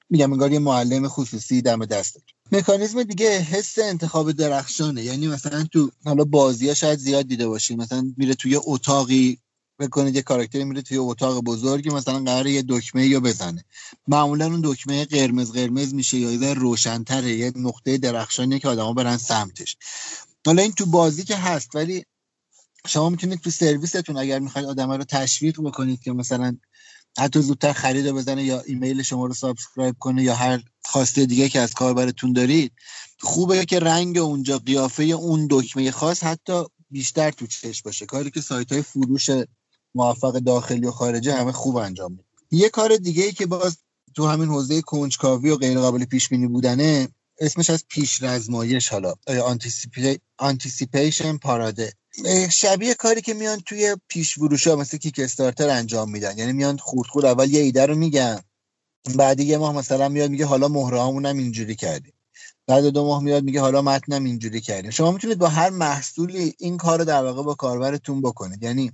میگم انگار یه معلم خصوصی دم دسته مکانیزم دیگه حس انتخاب درخشانه. یعنی مثلا تو حالا بازی ها شاید زیاد دیده باشی مثلا میره توی اتاقی بکنید یه کاراکتری میره توی اتاق بزرگی مثلا قرار یه دکمه یا بزنه. معمولا اون دکمه قرمز قرمز میشه یا یه روشنتره یه نقطه درخشانیه که آدما برن سمتش. حالا این تو بازی که هست ولی شما می‌تونید تو سرویستون اگر می‌خواید آدم رو تشویق بکنید که مثلا حتی زودتر خرید بزنه یا ایمیل شما رو subscribe کنه یا هر خواسته دیگه که از کاربرتون دارید خوبه که رنگ اونجا قیافه اون دکمه خاص حتی بیشتر تو چشم باشه. کاری که سایت های فروش موفق داخلی و خارجی همه خوب انجام میده. یه کار دیگه ای که باز تو همین حوزه کنجکاوی و غیر قابل پیش بینی بودنه اسمش از پیش رزمایش حالا anticipation parade. شبیه کاری که میان توی پیش ها مثل کیک استارتر انجام میدن. یعنی میان خورد خورد اول یه ایده رو میگن بعد یه ماه مثلا میاد میگه حالا مهره هم اینجوری کردیم. بعد دو ماه میاد میگه حالا متنم اینجوری کردیم. شما می‌تونید با هر محصولی این کار رو در واقع با کاربرتون بکنید. یعنی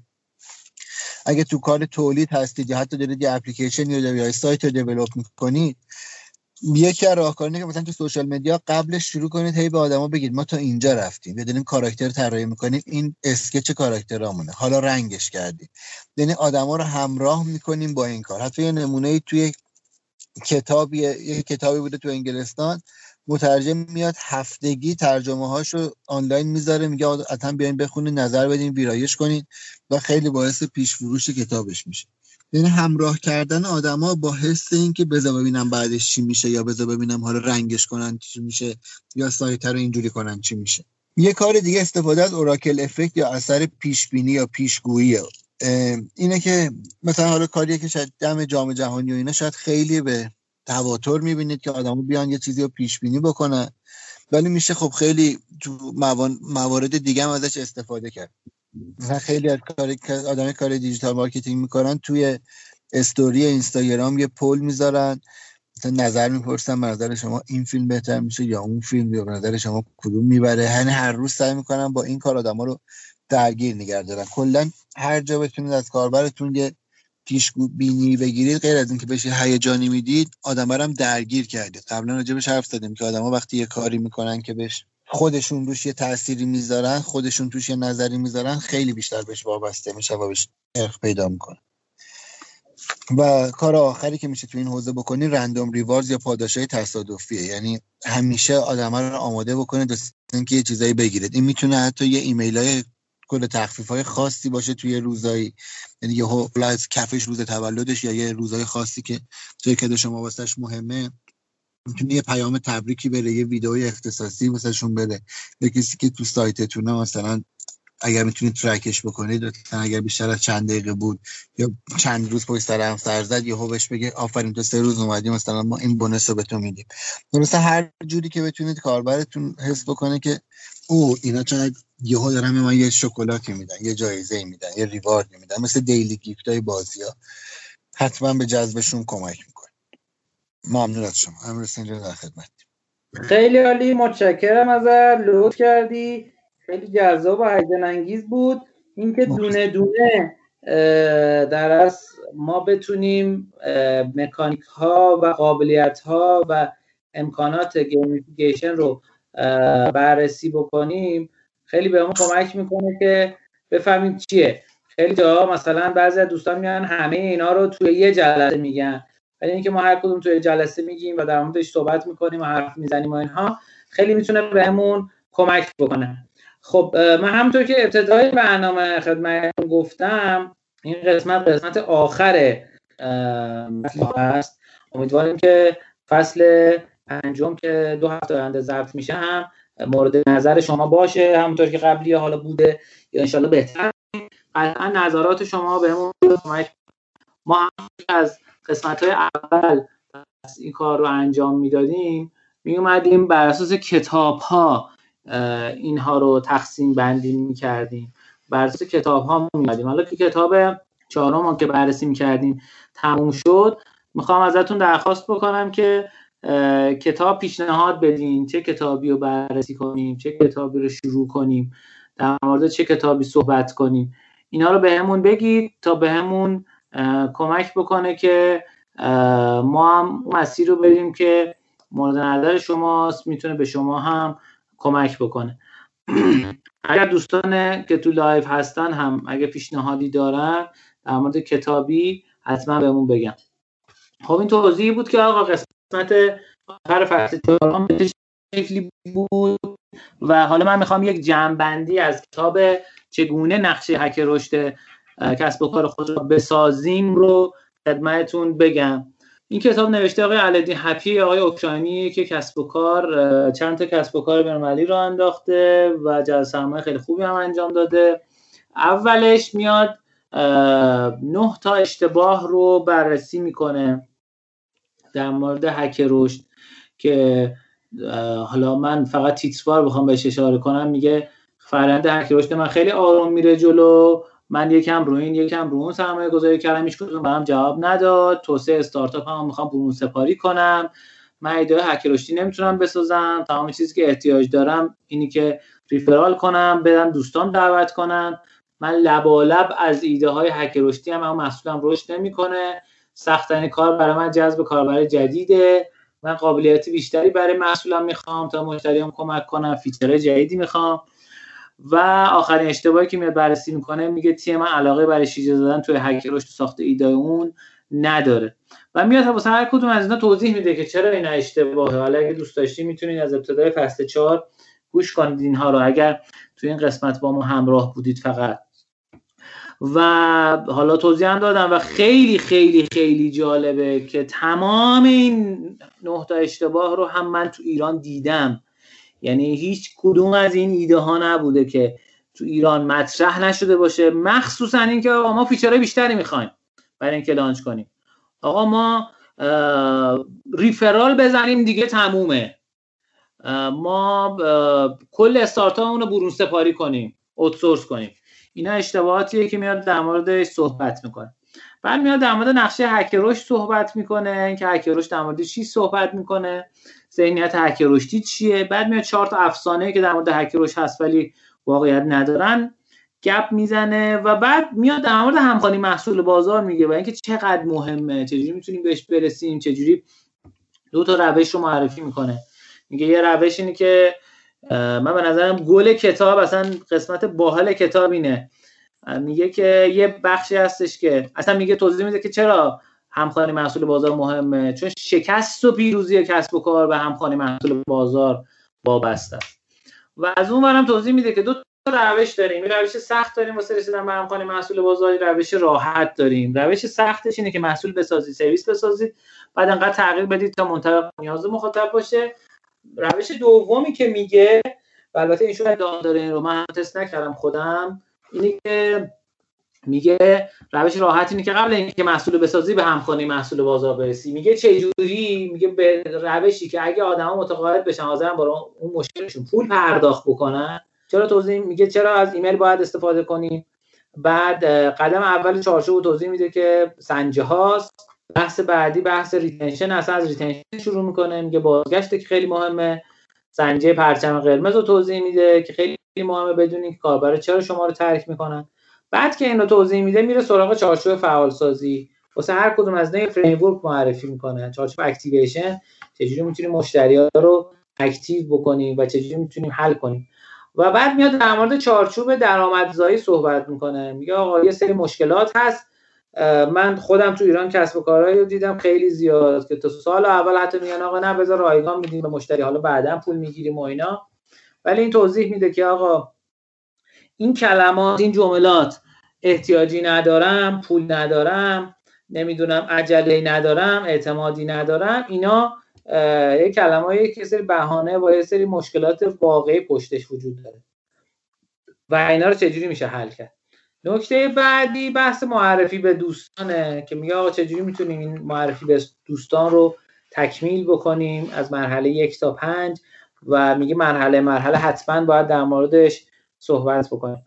اگه تو کار تولید هستید یا حتی دارید یه اپلیکیشن یا یا سایت رو دیولپ می‌کنید یکی از راهکارینه که مثلا تو سوشال مدیا قبلش شروع کنید هی به آدما بگید ما تا اینجا رفتیم یا کاراکتر طراحی می‌کنیم این اسکچ کاراکترامونه. حالا رنگش کردیم. یعنی آدما رو همراه می‌کنیم با این کار. حتی یه نمونه توی کتابی یه کتابی بوده تو انگلستان مترجم میاد هفتگی ترجمه هاشو آنلاین می‌ذاره میگه حتما بیاین بخونید نظر بدین ویرایش کنید و خیلی باعث پیش فروش کتابش میشه. یعنی همراه کردن آدما با حس اینکه بذار ببینم بعدش چی میشه یا بذار ببینم حالا رنگش کنن چی میشه یا سایت رو اینجوری کنن چی میشه. یه کار دیگه استفاده از اوراکل افکت یا اثر پیش بینی یا پیشگویی. اینه که مثلا حالا کاریه که شاید دم جام جهانی و اینا شاید خیلی به تواتر می‌بینید که آدمو بیان یه چیزی رو پیش بینی بکنن. ولی میشه خب خیلی موارد دیگه هم ازش استفاده کرد. مثلا خیلی از کار آدم کار digital marketing می‌کنن. توی استوری اینستاگرام یه poll می‌ذارن. مثلا نظر می‌پرسن به نظر شما این فیلم بهتر میشه یا اون فیلم یا به نظر شما کدوم می‌بره. یعنی هر روز سعی می‌کنن با این کار آدما رو درگیر نگه دارن. کلا هر جا بتونید از کاربرتون یه پیش بینی بگیرید غیر از اینکه بهش هیجانی می‌دید آدم هم درگیر کردید. قبلا راجبش حرف زدیم که آدما وقتی یه کاری می‌کنن که بهش خودشون روش یه تأثیری می‌ذارن خودشون توش یه نظری می‌ذارن خیلی بیشتر بهش وابسته میشه و بهش ارخ پیدا می‌کنه. و کار آخری که میشه تو این حوزه بکنی رندوم ریوارز یا پاداشای تصادفیه. یعنی همیشه آدم رو آماده بکنه اینکه یه چیزایی بگیرید. این می‌تونه حتی یه ایمیل های کل تخفیف های خاصی باشه توی روزایی. یعنی یه از کفش روز تولدش یا یه روزای خاصی که شرکت شما واسش مهمه. می‌تونه یه پیام تبریکی بره یه ویدئوی اختصاصی واسهشون بده. به کسی که تو سایتتونه مثلا اگر می‌تونید ترکش بکنید اگر بیشتر از چند دقیقه بود یا چند روز پشت سر هم سر زد یهو بهش بگه آفرین تو سه روز اومدیم مثلا ما این بونس رو به تو میدیم. درسته هر جوری که بتونید کاربرتون حس بکنه که او اینا چقدر یهو دارن من یه شکلاتی میدن یه جایزه میدن یه ریوارد میدن مثل دیلی گیفت های بازی ها حتما به جذبشون کمک می‌کنه. ممنون از شما. امروز اینجا در خدمت. خیلی عالی متشکرم از لطف کردی. خیلی جذاب و هیجان انگیز بود. اینکه دونه دونه در از ما بتونیم مکانیک ها و قابلیت ها و امکانات gamification رو بررسی بکنیم. خیلی بهمون کمک می‌کنه که بفهمیم چیه. خیلی جا مثلا بعضی از دوستان میان همه اینا رو توی یه جلسه میگن. ولی اینکه ما هر کدوم توی جلسه میگیم و در موردش صحبت می‌کنیم و حرف می‌زنیم و اینها خیلی می‌تونه بهمون کمک بکنه. خب من همونطور که ابتدای برنامه خدمتتون گفتم این قسمت قسمت آخر هست امیدواریم که فصل پنجم که دو هفته آینده ضبط میشه هم مورد نظر شما باشه. همونطور که قبلی حالا بوده یا انشالله بهتر. قطعا نظرات شما بهمون کمک ما از قسمت های اول این کار رو انجام می‌دادیم می اومدیم بر اساس کتاب ها اینها رو تقسیم بندی می کردیم بر اساس کتاب ها می حالا که کتاب چهارم که بررسی می کردیم تموم شد. می‌خوام ازتون درخواست بکنم که کتاب پیشنهاد بدین. چه کتابی رو بررسی کنیم چه کتابی رو شروع کنیم در مورد چه کتابی صحبت کنیم. اینا رو بهمون به بگید تا بهمون به کمک بکنه که ما هم مسیر رو بریم که مورد نظر شماست می‌تونه به شما هم کمک بکنه. <clears throat> اگر دوستان که تو لایف هستن هم اگه پیشنهادی دارن در مورد کتابی حتما بهمون بگم خب این توضیحی بود که آقا قسمت آخر فصل چهارم شکلی بود و حالا من می‌خوام یک جمعبندی از کتاب چگونه نقشه هک رشد کسب و کار خود را بسازیم رو خدمتتون بگم. این کتاب نوشته آقای علدی حپی آقای اوکراینی که کسب و کار چند تا کسب و کار بین‌المللی رو انداخته و جلسه خیلی خوبی هم انجام داده. اولش میاد نه تا اشتباه رو بررسی می‌کنه در مورد هک رشد که حالا من فقط تیتروار بخوام بهش اشاره کنم میگه فرآیند هک رشد من خیلی آروم میره جلو. من یکم رو این یکم رو اون سرمایه گذاری کردم هیچ کدوم برام جواب نداد. توسعه استارتاپ هم می‌خوام برون سپاری کنم. من ایده هک رشدی نمی‌تونم بسازم. تمام چیزی که احتیاج دارم اینی که referral کنم بدم دوستان دعوت کنن. من لبالب از ایده های هک رشدی هم اما محصولم رشد نمی‌کنه. سختترین کار برای من جذب کاربر جدیده. من قابلیت بیشتری برای محصولم می‌خوام تا مشتریام کمک کنم feature جدیدی می‌خوام. و آخرین اشتباهی که میاد بررسی می‌کنه میگه تیم من علاقه برای شیرجه زدن توی هک رشد ساخت ایده اون نداره. و میاد واسه هر کدوم از اینا توضیح میده که چرا این اشتباهه. حالا اگه دوست داشتی می‌تونید از ابتدای فصل 4 گوش کنید اینها رو اگر توی این قسمت با ما همراه بودید فقط. و حالا توضیح هم دادم و خیلی خیلی خیلی جالبه که تمام این نه اشتباه رو هم من تو ایران دیدم. یعنی هیچ کدوم از این ایده ها نبوده که تو ایران مطرح نشده باشه مخصوصا اینکه آقا ما فیچرهای بیشتری می‌خوایم برای اینکه لانچ کنیم. آقا ما ریفرال بزنیم دیگه تمومه. ما کل استارتاپ رو برون سپاری کنیم اوتسورس کنیم. اینا اشتباهاتیه که میاد در موردش صحبت می‌کنه. بعد میاد در مورد نقشه هک صحبت می‌کنه که هک در مورد چی صحبت می‌کنه. ذهنیت هک رشدی چیه؟ بعد میاد چهار تا افسانه که در مورد هک رشد هست ولی واقعیت ندارن گپ می‌زنه و بعد میاد در مورد همخوانی محصول بازار میگه و اینکه چقدر مهمه چجوری می‌تونیم بهش برسیم چجوری دو تا روش رو معرفی می‌کنه. میگه یه روش اینه که من به نظرم گل کتاب اصلا قسمت باحال کتاب اینه. میگه که یه بخشی هستش که اصلا میگه توضیح میده که چرا همخوانی محصول بازار مهمه. چون شکست و پیروزی کسب و کار به همخوانی محصول بازار وابسته. است و از اون برم توضیح میده که دو روش داریم. روش سخت داریم واسه رسیدن به همخوانی محصول بازار روش راحت داریم. روش سختش اینه که محصول بسازید سرویس بسازید. بعد انقدر تغییر بدید تا منطبق نیاز مخاطب باشه. روش دومی که میگه البته این شاید داره این رو من تست نکردم خودم اینه که میگه روش راحت اینه که قبل اینکه محصول بسازی به همخوانی محصول بازار برسی. میگه چه جوری میگه به روشی که اگه آدما متقاعد بشن حاضرن برای اون مشکلشون پول پرداخت بکنن. چرا توضیح میگه چرا از ایمیل باید استفاده کنیم؟ بعد قدم اول چارچوب توضیح میده که سنجه هاست. بحث بعدی بحث retention اصلا از retention شروع می‌کنه. میگه بازگشت که خیلی مهمه. سنجه پرچم قرمز رو توضیح میده که خیلی مهمه بدونید که کاربر چرا شما رو ترک می‌کنن. بعد که این رو توضیح میده میره سراغ چارچوب فعال سازی واسه هر کدوم از نه framework معرفی می‌کنه. چارچوب activation چجوری می‌تونیم مشتری ها رو active بکنیم و چجوری می‌تونیم حل کنیم. و بعد میاد در مورد چارچوب درآمدزایی صحبت می‌کنه. میگه آقا یه سری مشکلات هست. من خودم تو ایران کسب و کارهایی رو دیدم خیلی زیاد که تو سال اول حتی میگن آقا نه بذار رایگان میدیم به مشتری. حالا بعدا پول می‌گیریم و اینا. ولی این توضیح میده که آقا این کلمات این جملات احتیاجی ندارم پول ندارم نمی‌دونم عجله ندارم اعتمادی ندارم. اینا یه کلمه که سری بهانه و یه سری مشکلات واقعی پشتش وجود داره. و اینا رو چجوری میشه حل کرد؟ نکته بعدی بحث معرفی به دوستانه که میگه آقا چجوری می‌تونیم این معرفی به دوستان رو تکمیل بکنیم از مرحله یک تا پنج؟ و میگه مرحله مرحله حتما باید در موردش صحبت بکنیم.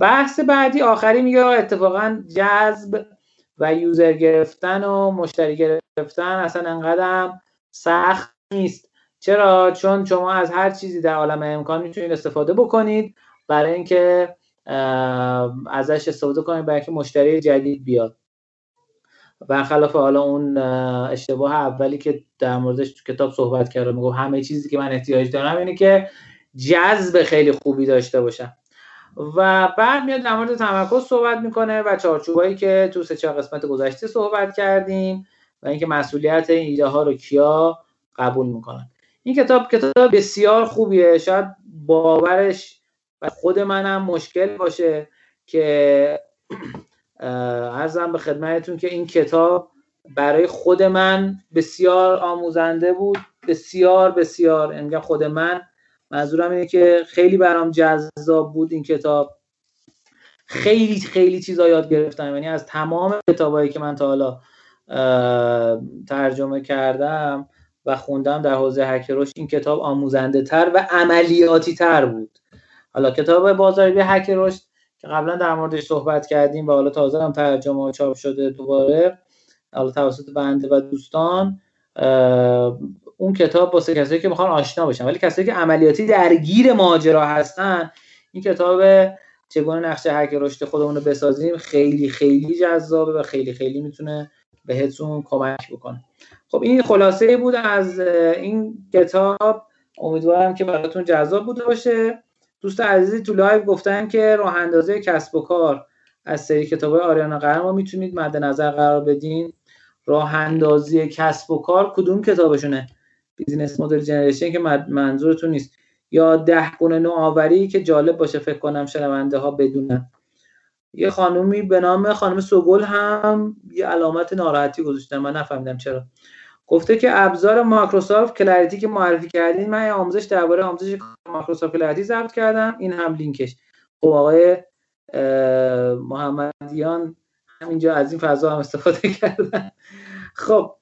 بحث بعدی آخری میگه اتفاقا جذب و یوزر گرفتن و مشتری گرفتن اصلا انقدر سخت نیست. چرا؟ چون شما از هر چیزی در عالم امکان می‌تونید استفاده بکنید برای اینکه ازش استفاده کنید برای اینکه مشتری جدید بیاد. برخلاف حالا اون اشتباه اولی که در موردش کتاب صحبت کردم میگم همه چیزی که من احتیاج دارم اینه که جذب خیلی خوبی داشته باشن و بعد میاد در مورد تمرکز صحبت می‌کنه و چارچوبایی که تو سه چهار قسمت گذشته صحبت کردیم و اینکه مسئولیت این ایده ها رو کیا قبول می‌کنن. این کتاب کتاب بسیار خوبیه. شاید باورش و خود منم مشکل باشه که ارزم به خدمتتون که این کتاب برای خود من بسیار آموزنده بود. بسیار بسیار. میگم خود من منظورم اینه که خیلی برام جذاب بود این کتاب. خیلی خیلی چیزا یاد گرفتم. یعنی از تمام کتابایی که من تا حالا ترجمه کردم و خوندم در حوزه هکروش این کتاب آموزنده تر و عملیاتی تر بود. حالا کتاب بازاریابی هکروش که قبلا در موردش صحبت کردیم و حالا تازه هم ترجمه چاپ شده دوباره حالا توسط بنده و دوستان اون کتاب واسه کسایی که می‌خوان آشنا بشن. ولی کسایی که عملیاتی درگیر ماجرا هستن این کتاب چگونه نقشه هک رشد خودمون رو بسازیم خیلی خیلی جذابه و خیلی خیلی می‌تونه بهتون کمک بکنه. خب این خلاصه بود از این کتاب. امیدوارم که براتون جذاب بوده باشه. دوست عزیزی تو live گفتن که راه اندازه کسب و کار از سری کتاب آریانا قلم می‌تونید مد نظر قرار بدین. راه اندازی کسب و کار کدوم کتابشونه؟ Business Model Generation که منظورتون نیست. یا ده گونه نوآوری که جالب باشه فکر کنم شنونده ها بدونن. یه خانومی به نام خانم سوگل هم یه علامت ناراحتی گذاشتن. من نفهمیدم چرا. گفته که ابزار Microsoft Clarity که معرفی کردین من آموزش درباره آموزش Microsoft Clarity ضبط کردم. این هم لینکش. خب آقای محمدیان همینجا از این فضا هم استفاده <laughs> کردن. خب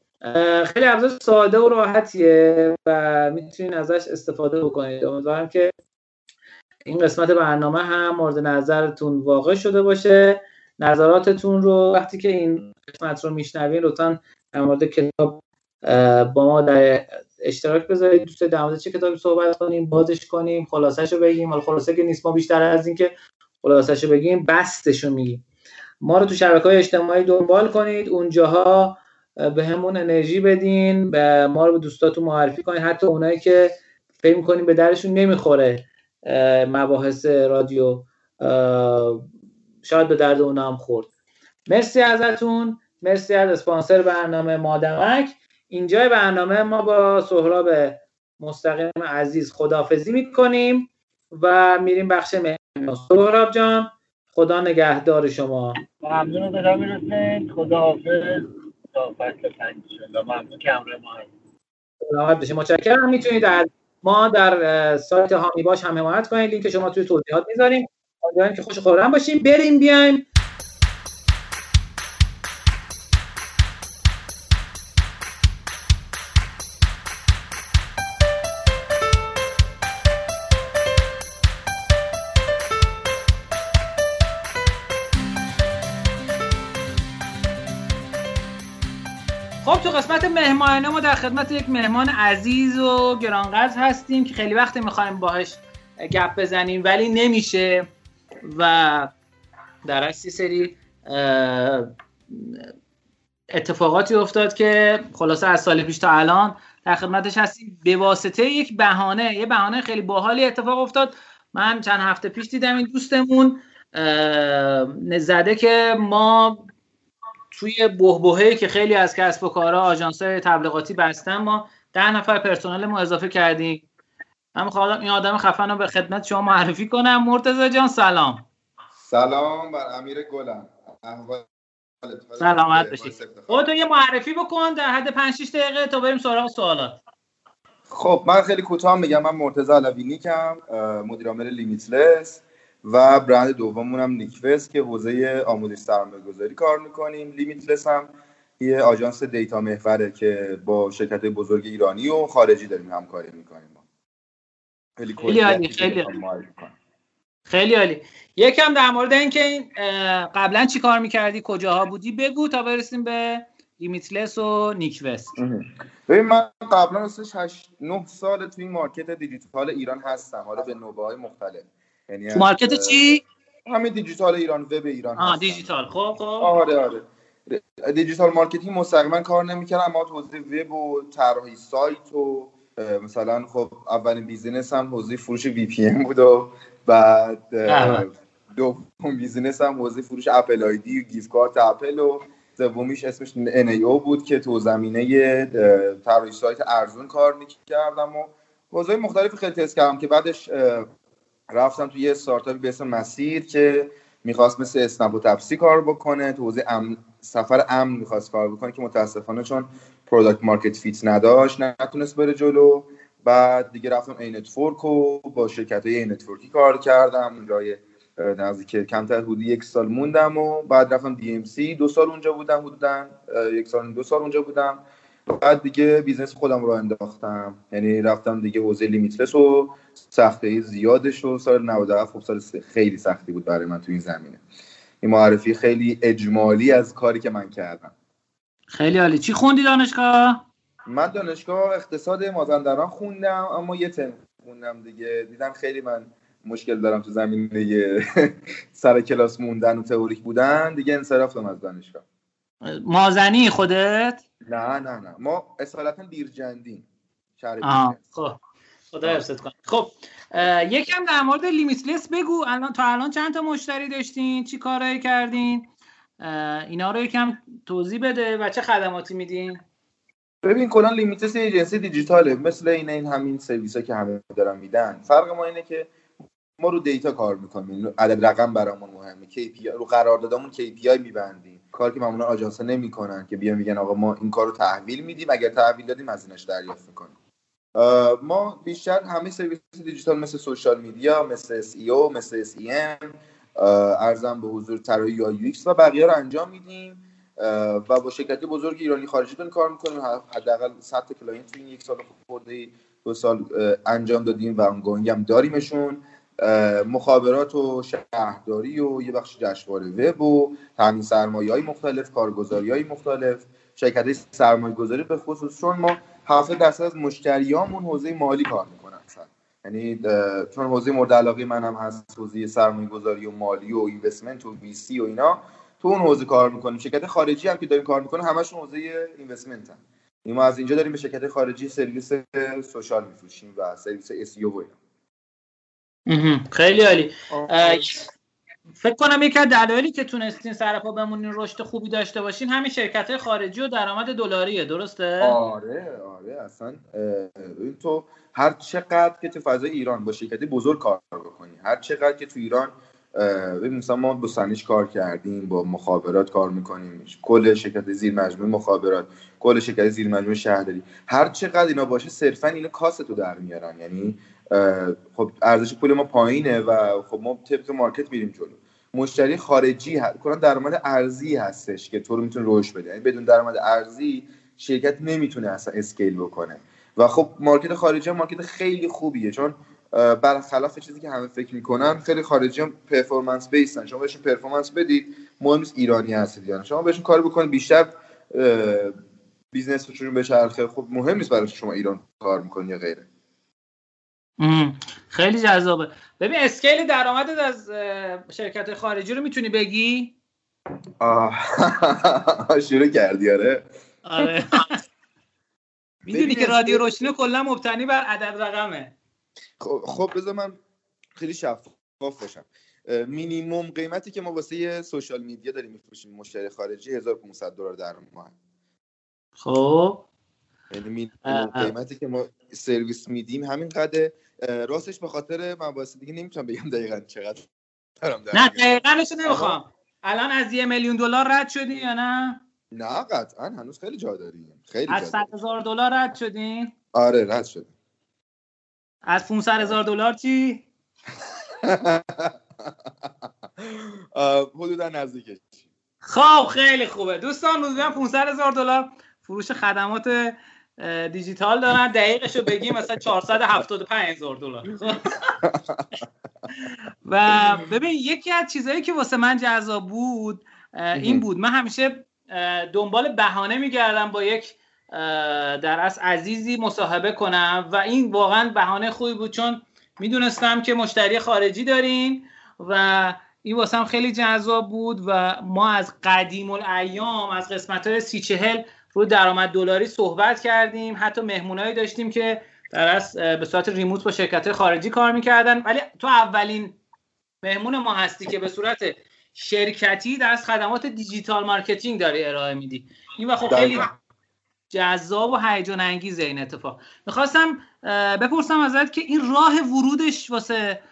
خیلی ابزار ساده و راحتیه و می‌تونین ازش استفاده بکنید. امیدوارم که این قسمت برنامه هم مورد نظرتون واقع شده باشه. نظراتتون رو وقتی که این قسمت رو میشنوین لطفا در مورد کتاب با ما در اشتراک بذارید. دوست در مورد چه کتابی صحبت کنیم بازش کنیم خلاصش رو بگیم. حالا خلاصه که نیست ما بیشتر از اینکه خلاصش رو بگیم بستش رو میگیم. ما رو تو شبکه های اجتماعی دنبال کنید. اونجاها به همون انرژی بدین به ما رو به دوستاتون معرفی کنید حتی اونایی که فکر می‌کنیم به درشون نمی‌خوره مباحث رادیو شاید به درد اونا هم خورد. مرسی ازتون. مرسی از اسپانسر برنامه مادمک. اینجای برنامه ما با سهراب مستقیم عزیز خدافزی می‌کنیم و میریم بخش مهمان سهراب جان خدا نگهدار شما. ممنون به می‌رسید خدا حافظ تا فصل پنج ممنون که همراه ما سلامت بشه متشکرم. می‌تونید در ما در سایت هامی باش هم حمایت کنید. لینک شما توی توضیحات می‌ذاریم. امیدوارم که خوش خورم باشیم. بریم بیایم. قسمت مهمانه ما در خدمت یک مهمان عزیز و گرانقدر هستیم که خیلی وقت می‌خوایم باهاش گپ بزنیم ولی نمیشه. و در یه سری اتفاقاتی افتاد که خلاصه از سال پیش تا الان در خدمتش هستیم. به واسطه یک بهانه یه بهانه خیلی باحالی اتفاق افتاد. من چند هفته پیش دیدم این دوستمون زده که ما توی بهبهه که خیلی از کسب و کارها آژانس تبلیغاتی بستن ما ده نفر پرسنل ما اضافه کردیم. من می‌خوام این آدم خفن رو به خدمت شما معرفی کنم. مرتضی جان سلام. سلام بر امیر گلم. سلامت باشی. تو یه معرفی بکن در حد 5 6 دقیقه تا بریم سراغ سوالات. خب من خیلی کوتاه میگم. من مرتضی علوی کم مدیر عامل Limitless. و برند دوممون هم نیکوس که حوزه آموزش سرمایه گذاری کار می‌کنیم. Limitless هم یه آژانس data محوره که با شرکت بزرگ ایرانی و خارجی داریم همکاری می‌کنیم. خیلی عالی خیلی خیلی عالی. یکم در مورد اینکه این قبلا چی کار می‌کردی کجاها بودی بگو تا برسیم به Limitless و نیکوست ببین من قبلا 8 9 سال توی این market دیجیتال ایران هستم. حالا به نوبه های مختلف. یعنی market چی؟ همین دیجیتال ایران وب ایران آه دیجیتال. خب خب. آره آره. digital marketing مستقیما کار نمی‌کردم اما تو حوزه وب و طراحی سایت و مثلا خب اولین business هم حوزه فروش VPN بود و بعد دوم business هم حوزه فروش Apple ID و gift card Apple و سومیش اسمش NAO بود که تو زمینه طراحی سایت ارزون کار می‌کردم و حوزه مختلفی خیلی تست کردم که بعدش رفتم تو یه استارتاپی به اسم مسیر که می‌خواست مثل اسنپ و تپسی کار بکنه تو حوزه امن سفر امن می‌خواست کار بکنه که متاسفانه چون product market fit نداشت نتونست بره جلو. بعد دیگه رفتم ad network و با شرکت های ad network ی کار کردم. اونجای نزدیک کمتر حدود یک سال موندم و بعد رفتم DMC دو سال اونجا بودم حدودا یک سال دو سال اونجا بودم. بعد دیگه business خودم رو انداختم. یعنی رفتم دیگه حوزه Limitless و سخته زیادش و سال 97 خب سال خیلی سختی بود برای من تو این زمینه. این معرفی خیلی اجمالی از کاری که من کردم. خیلی عالی. چی خوندی دانشگاه؟ من دانشگاه اقتصاد مازندران خوندم اما یه ترم خوندم دیگه. دیدم خیلی من مشکل دارم تو زمینه <laughs> سر کلاس موندن و تئوریک بودن. دیگه انصراف از دانشگاه. مازنی خودت؟ نه نه نه. ما اصالتا بیرجندیم. خب. خدا حفظت کنه. خب یکم در مورد لیمیتلس بگو. الان تا الان چند تا مشتری داشتین؟ چی کارایی کردین؟ اینا رو یکم توضیح بده و چه خدماتی میدین؟ ببین کلا Limitless یه ایجنسی دیجیتاله. مثل این این همین سرویس ها که همه دارن میدن. فرق ما اینه که ما رو data کار می‌کنیم. عدد رقم برامون مهمه. KPI رو قراردادمون KPI میبندیم. کاری که معمولا آژانس نمی‌کنن که بیان میگن آقا ما این کار رو تحویل میدیم اگر تحویل دادیم از اینش دریافت می‌کنیم. ما بیشتر همه سرویس دیجیتال مثل social media مثل SEO مثل SEM عرضم به حضور طراحی یا UX و بقیه رو انجام میدیم. و با شرکتی بزرگ ایرانی خارجی داریم کار می‌کنیم. حداقل 100 تا client تو این یک سال خورده دو سال انجام دادیم و ongoing هم داریمشون. مخابرات و شهرداری و یه بخش جشنواره وب و تامین سرمایه های مختلف کارگزاری های مختلف شرکت های سرمایه گذاری به خصوص. چون ما 70 درصد از مشتریامون حوزه مالی کار می‌کنن یعنی چون حوزه مورد علاقه من هست حوزه سرمایه گذاری و مالی و investment و VC و اینا تو اون حوزه کار می‌کنیم. شرکت خارجی هم که داریم کار می‌کنیم همشون حوزه investment هم ما از اینجا داریم به شرکت خارجی سرویس social میفروشیم و سرویس اس و اینا. خیلی عالی. فکر کنم یکی از دلایلی که تونستین سرپا بمونین رشد خوبی داشته باشین همین شرکت خارجی و درآمد دلاریه. درسته؟ آره آره. اصلا این تو هر چقدر که تو فضای ایران با شرکتی بزرگ کار بکنی هر چقدر که تو ایران ببین مثلا ما با سنیش کار کردیم با مخابرات کار می‌کنیم کل شرکت زیر مجموعه مخابرات کل شرکت زیر مجموعه شهرداری هر چقدر اینا باشه صرفا اینا cost و در میارن. یعنی خب ارزش پول ما پایینه و خب ما طبق market میریم جلو. مشتری خارجی هست کلا درآمد ارزی هستش که تو رو می‌تونه رشد بده. یعنی بدون درآمد ارزی شرکت نمی‌تونه اصلا scale بکنه. و خب market خارجی هم مارکت خیلی خوبیه. چون برخلاف چیزی که همه فکر می‌کنن خیلی خارجی هم performance based ن شما بهشون performance بدید مهم نیست ایرانی هستید. یعنی شما بهشون کار بکنید بیشتر business رو بچرخه. خب مهم نیست برای شما ایران کار می‌کنی یا غیره. خیلی جذابه. ببین scale درآمدت از شرکت خارجی رو می‌تونی بگی؟ <laughs> شروع کردی آره. آره. <laughs> می‌دونی که رادیو روشنی کلا مبتنی بر عدد رقمه. خب خب بذار من خیلی شفاف باشم. مینیموم قیمتی که ما واسه سوشال میدیا داریم میفروشیم مشتری خارجی 1500 دلار در ماه. خب. یعنی قیمتی که ما سرویس میدیم همین قدر راستش به خاطر مباحث دیگه نمی‌تونم بگم دقیقا چقدر نه دقیقا نمی‌خوام. الان از یه میلیون دلار رد شدی یا نه؟ نه قطعا. هنوز خیلی جا داریم. خیلی از 100 هزار دلار رد شدین؟ آره رد شدیم از 500 هزار دلار چی؟ <laughs> حدودا نزدیکش. خب خیلی خوبه. دوستان حدودا 500 هزار دلار. فروش خدمات دیجیتال دارن. دقیقش رو بگیم مثلا 475 هزار دلار. و ببین یکی از چیزهایی که واسه من جذاب بود این بود. من همیشه دنبال بهانه میگردم با یک در از عزیزی مصاحبه کنم. و این واقعا بهانه خوبی بود چون می‌دونستم که مشتری خارجی داریم و این واسم خیلی جذاب بود و ما از قدیم الایام از قسمت های سی چهل رو درآمد دلاری صحبت کردیم. حتی مهمونایی داشتیم که در به صورت ریموت با شرکت خارجی کار می‌کردن. ولی تو اولین مهمون ما هستی که به صورت شرکتی در خدمات digital marketing داری ارائه میدی. این و خب خیلی جذاب و هیجان انگیزه این اتفاق. می‌خواستم بپرسم ازت که این راه ورودش واسه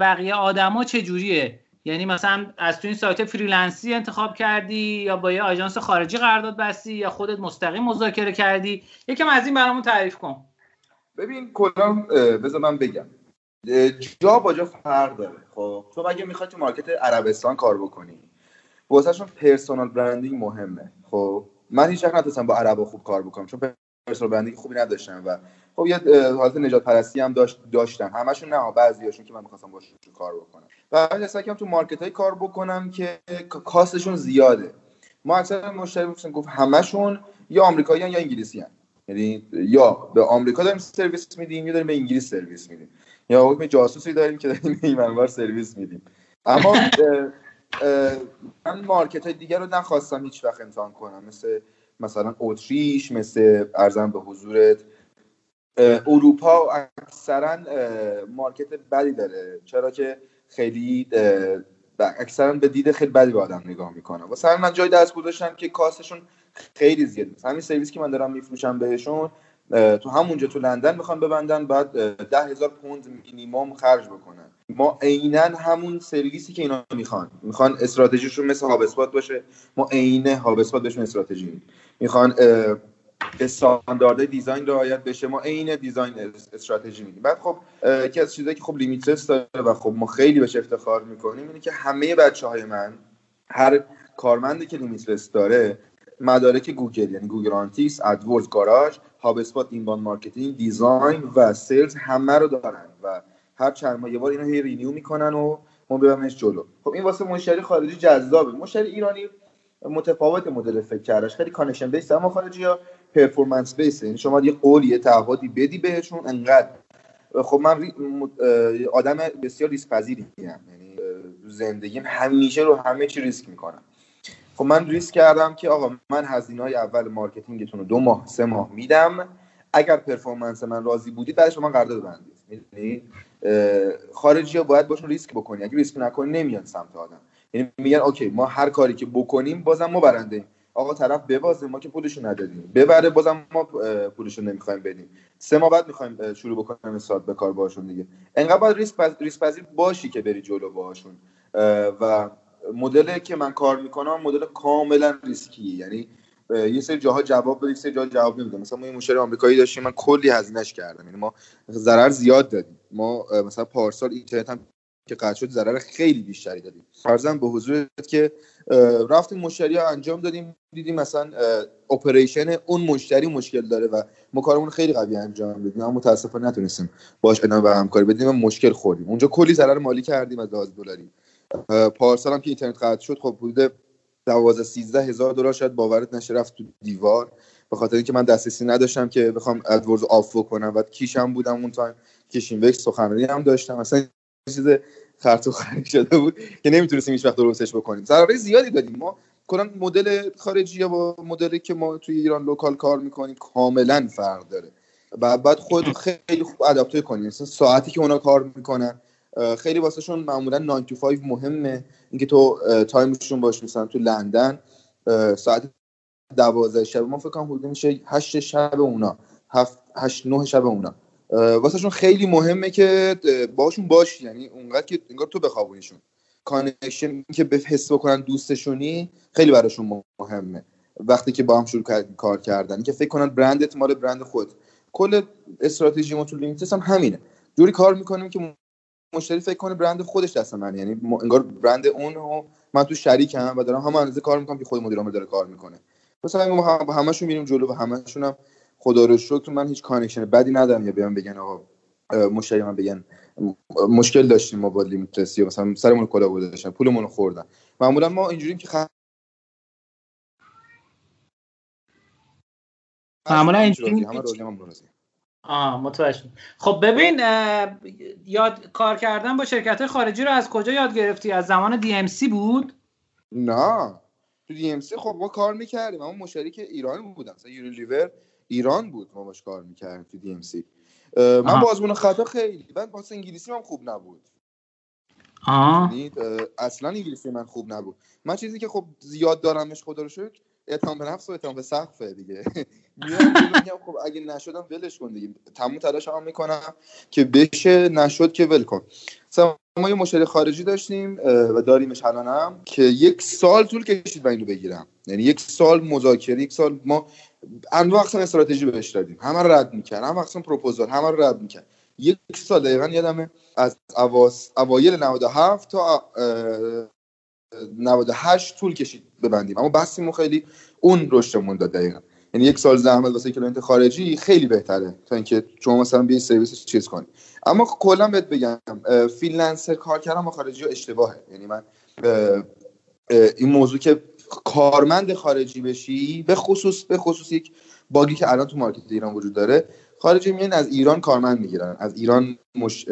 بقیه آدما چجوریه؟ یعنی مثلا از تو این سایت freelance ی انتخاب کردی یا با یه آژانس خارجی قرارداد بستی یا خودت مستقیم مذاکره کردی؟ یکم از این برامون تعریف کن. ببین کلا بذار من بگم. جا با جا فرق داره خب؟ تو اگه می‌خوای تو market عربستان کار بکنی واسهشون personal branding مهمه خب؟ من هیچ وقت نتونستم با عربا خوب کار بکنم چون personal branding خوبی نداشتم و خب یه حالت نژاد پرستی هم داشت داشتن. همشون نه بعضیاشون که من می‌خواستم باشون کار بکنم. و که تو market های کار بکنم که cost شون زیاده. ما اکثر مشتری می‌گفتن گفت همشون یا آمریکایی یا انگلیسی هن. یعنی یا به آمریکا داریم سرویس میدیم یا داریم به انگلیس سرویس میدیم. یا حکم جاسوسی داریم که داریم به سرویس میدیم. اما من مارکت های دیگر رو نخواستم هیچ وقت امتحان کنم. مثل مثلا اتریش مثل ارزم به حضورت. اروپا اکثرا مارکت بدی داره. چرا که خیلی اکثرا به دید خیلی بدی به آدم نگاه می‌کنه واسه من جای دست گذاشتم که کاستشون خیلی زیاد مثلا همین سرویس که من دارم میفروشم بهشون تو همونجا تو لندن می‌خوان ببندن بعد ده هزار پوند مینیمم خرج بکنن. ما عینا همون سرویسی که اینا می‌خوان. می‌خوان استراتژیشون مثل هاب باشه. ما عین هاب بهشون استراتژی می‌خوان استانداردهای design رعایت بشه ما عین design استراتژی میدیم بعد خب یکی از چیزایی که خب Limitless داره و خب ما خیلی بهش افتخار می‌کنیم اینه که همه بچه های من هر کارمندی که Limitless داره مدارک گوگل یعنی Google Analytics AdWords Garage HubSpot inbound marketing design و sales همه رو دارن و هر چند ماه یه بار اینو هی renew می‌کنن و ما ببرمش جلو. خب این واسه مشتری خارجی جذابه. مشتری ایرانی متفاوت مدل فکر کردش خیلی connection base اما خارجی ها performance base یعنی شما یه قولی یه تعهدی بدی بهشون انقدر. خب من آدم بسیار ریسک پذیری یعنی زندگیم همیشه رو همه چی ریسک می‌کنم. خب من ریسک کردم که آقا من هزینه های اول مارکتینگتون رو دو ماه سه ماه میدم. اگر performance من راضی بودید بعدش شما قرارداد بندید می‌دونی خارجی ها باید باشون ریسک بکنی. اگه ریسک نکنی نمیان سمت آدم. یعنی میگن okay ما هر کاری که بکنیم بازم ما برنده آقا طرف ببازه ما که پولشو ندادیم. ببره بازم ما پولشو نمی‌خوایم بدیم. سه ماه بعد می‌خوایم شروع بکنیم استارت به کار باشون دیگه. انقدر باید پذیر باشی که بری جلو باشون و مدل که من کار می‌کنم مدل کاملا ریسکیه. یعنی یه سری جاها جواب بده یه سری جاها جواب نمیده مثلا ما یه مشتری آمریکایی داشتیم من کلی هزینهش کردم. یعنی ما ضرر زیاد دادیم. ما مثلا پارسال اینترنت هم که قطع شد ضرر خیلی بیشتری دادیم. فرضاً به حضورت که رفتیم مشتری ها انجام دادیم دیدیم مثلا اپریشن اون مشتری مشکل داره و ما کارمون خیلی قوی انجام دادیم. اما متاسفانه نتونستیم باش ادامه و همکاری بدیم و مشکل خوردیم. اونجا کلی ضرر مالی کردیم از لحاظ دلاری. پارسال هم که اینترنت قطع شد خب حدود 12 13 هزار دلار شاید باورت نشه رفت تو دیوار. به خاطر اینکه من دسترسی نداشتم که بخوام AdWords off کنم و کیشم بودم اون time کیشین سخنرانی هم داشتم. مثلا چیز خر تو خر شده بود که نمی‌تونستیم هیچ وقت درستش بکنیم. ضرر زیادی دادیم ما کلا مدل خارجی یا با مدلی که ما توی ایران local کار می‌کنیم کاملا فرق داره. و بعد خود خیلی خوب adapt ه کنیم. مثلا ساعتی که اونا کار می‌کنن خیلی واسهشون معمولا 9 to 5 مهمه. اینکه تو time شون باش مثلا تو لندن ساعت 12 شب. ما فکر کنم حدود میشه 8 شب اونا. 7 8 9 شب اونا. واسهشون خیلی مهمه که باشون باشی. یعنی اونقدر که انگار تو بخوابونیشون. connection که به حس بکنن دوستشونی خیلی براشون مهمه. وقتی که با هم شروع کار کردن. که فکر کنن برندت مال برند خود کل استراتژی ما تو Limitless هم همینه. جوری کار می‌کنیم که مشتری فکر کنه برند خودش دست من یعنی انگار برند اون و من تو شریکم و دارم همه اندازه کار می‌کنم که خود مدیر عامل داره کار می‌کنه. مثلا ما با همشون میریم جلو و همشون هم خدا رو شکر من هیچ connection بدی ندارم. یا بیان بگن آقا مشتری من بگن مشکل داشتیم ما با لیمیت مثلا سرمون کلا گذاشتن پولمون رو خوردن. معمولا ما اینجوریم که خ... معمولا اینجوری آه متوجه خب ببین یاد کار کردن با شرکت خارجی رو از کجا یاد گرفتی؟ از زمان دی ام سی بود؟ نه. تو دی ام سی خب ما کار می‌کردیم اما مشتری که ایران بودن. مثلا یونیلیور ایران بود ما باش کار می‌کردیم تو دی ام سی من بازمون خطا خیلی من واسه انگلیسی هم خوب نبود. یعنی، اصلا انگلیسی من خوب نبود. من چیزی که خب زیاد دارمش خدا رو شکر اعتماد به نفس و اعتماد به سقفه دیگه. <laughs> میگم خب اگه نشدم ولش کن دیگه. تموم تلاش هم می‌کنم که بشه نشد که ول کن. ما یه مشتری خارجی داشتیم و داریمش الانم که یک سال طول کشید و اینو بگیرم. یعنی یک سال مذاکره یک سال ما انواع اقسام استراتژی بهش دادیم. همه رد می‌کرد. هم اقسام پروپوزال. همه رو رد می‌کرد. یک سال دقیقا یادمه از اوایل 97 تا 98 طول کشید ببندیم اما بحثمون خیلی اون رشدمون داد دقیقا. یعنی یک سال زحمت واسه client خارجی خیلی بهتره تا اینکه شما مثلا بیای سرویس چیز کنی. اما کلا بهت بگم freelancer کار کردن با خارجی ها اشتباهه. یعنی من این موضوع که کارمند خارجی بشی به خصوص به خصوص یک bug ی که الان تو market ایران وجود داره خارجی میان از ایران کارمند می‌گیرن از ایران مش...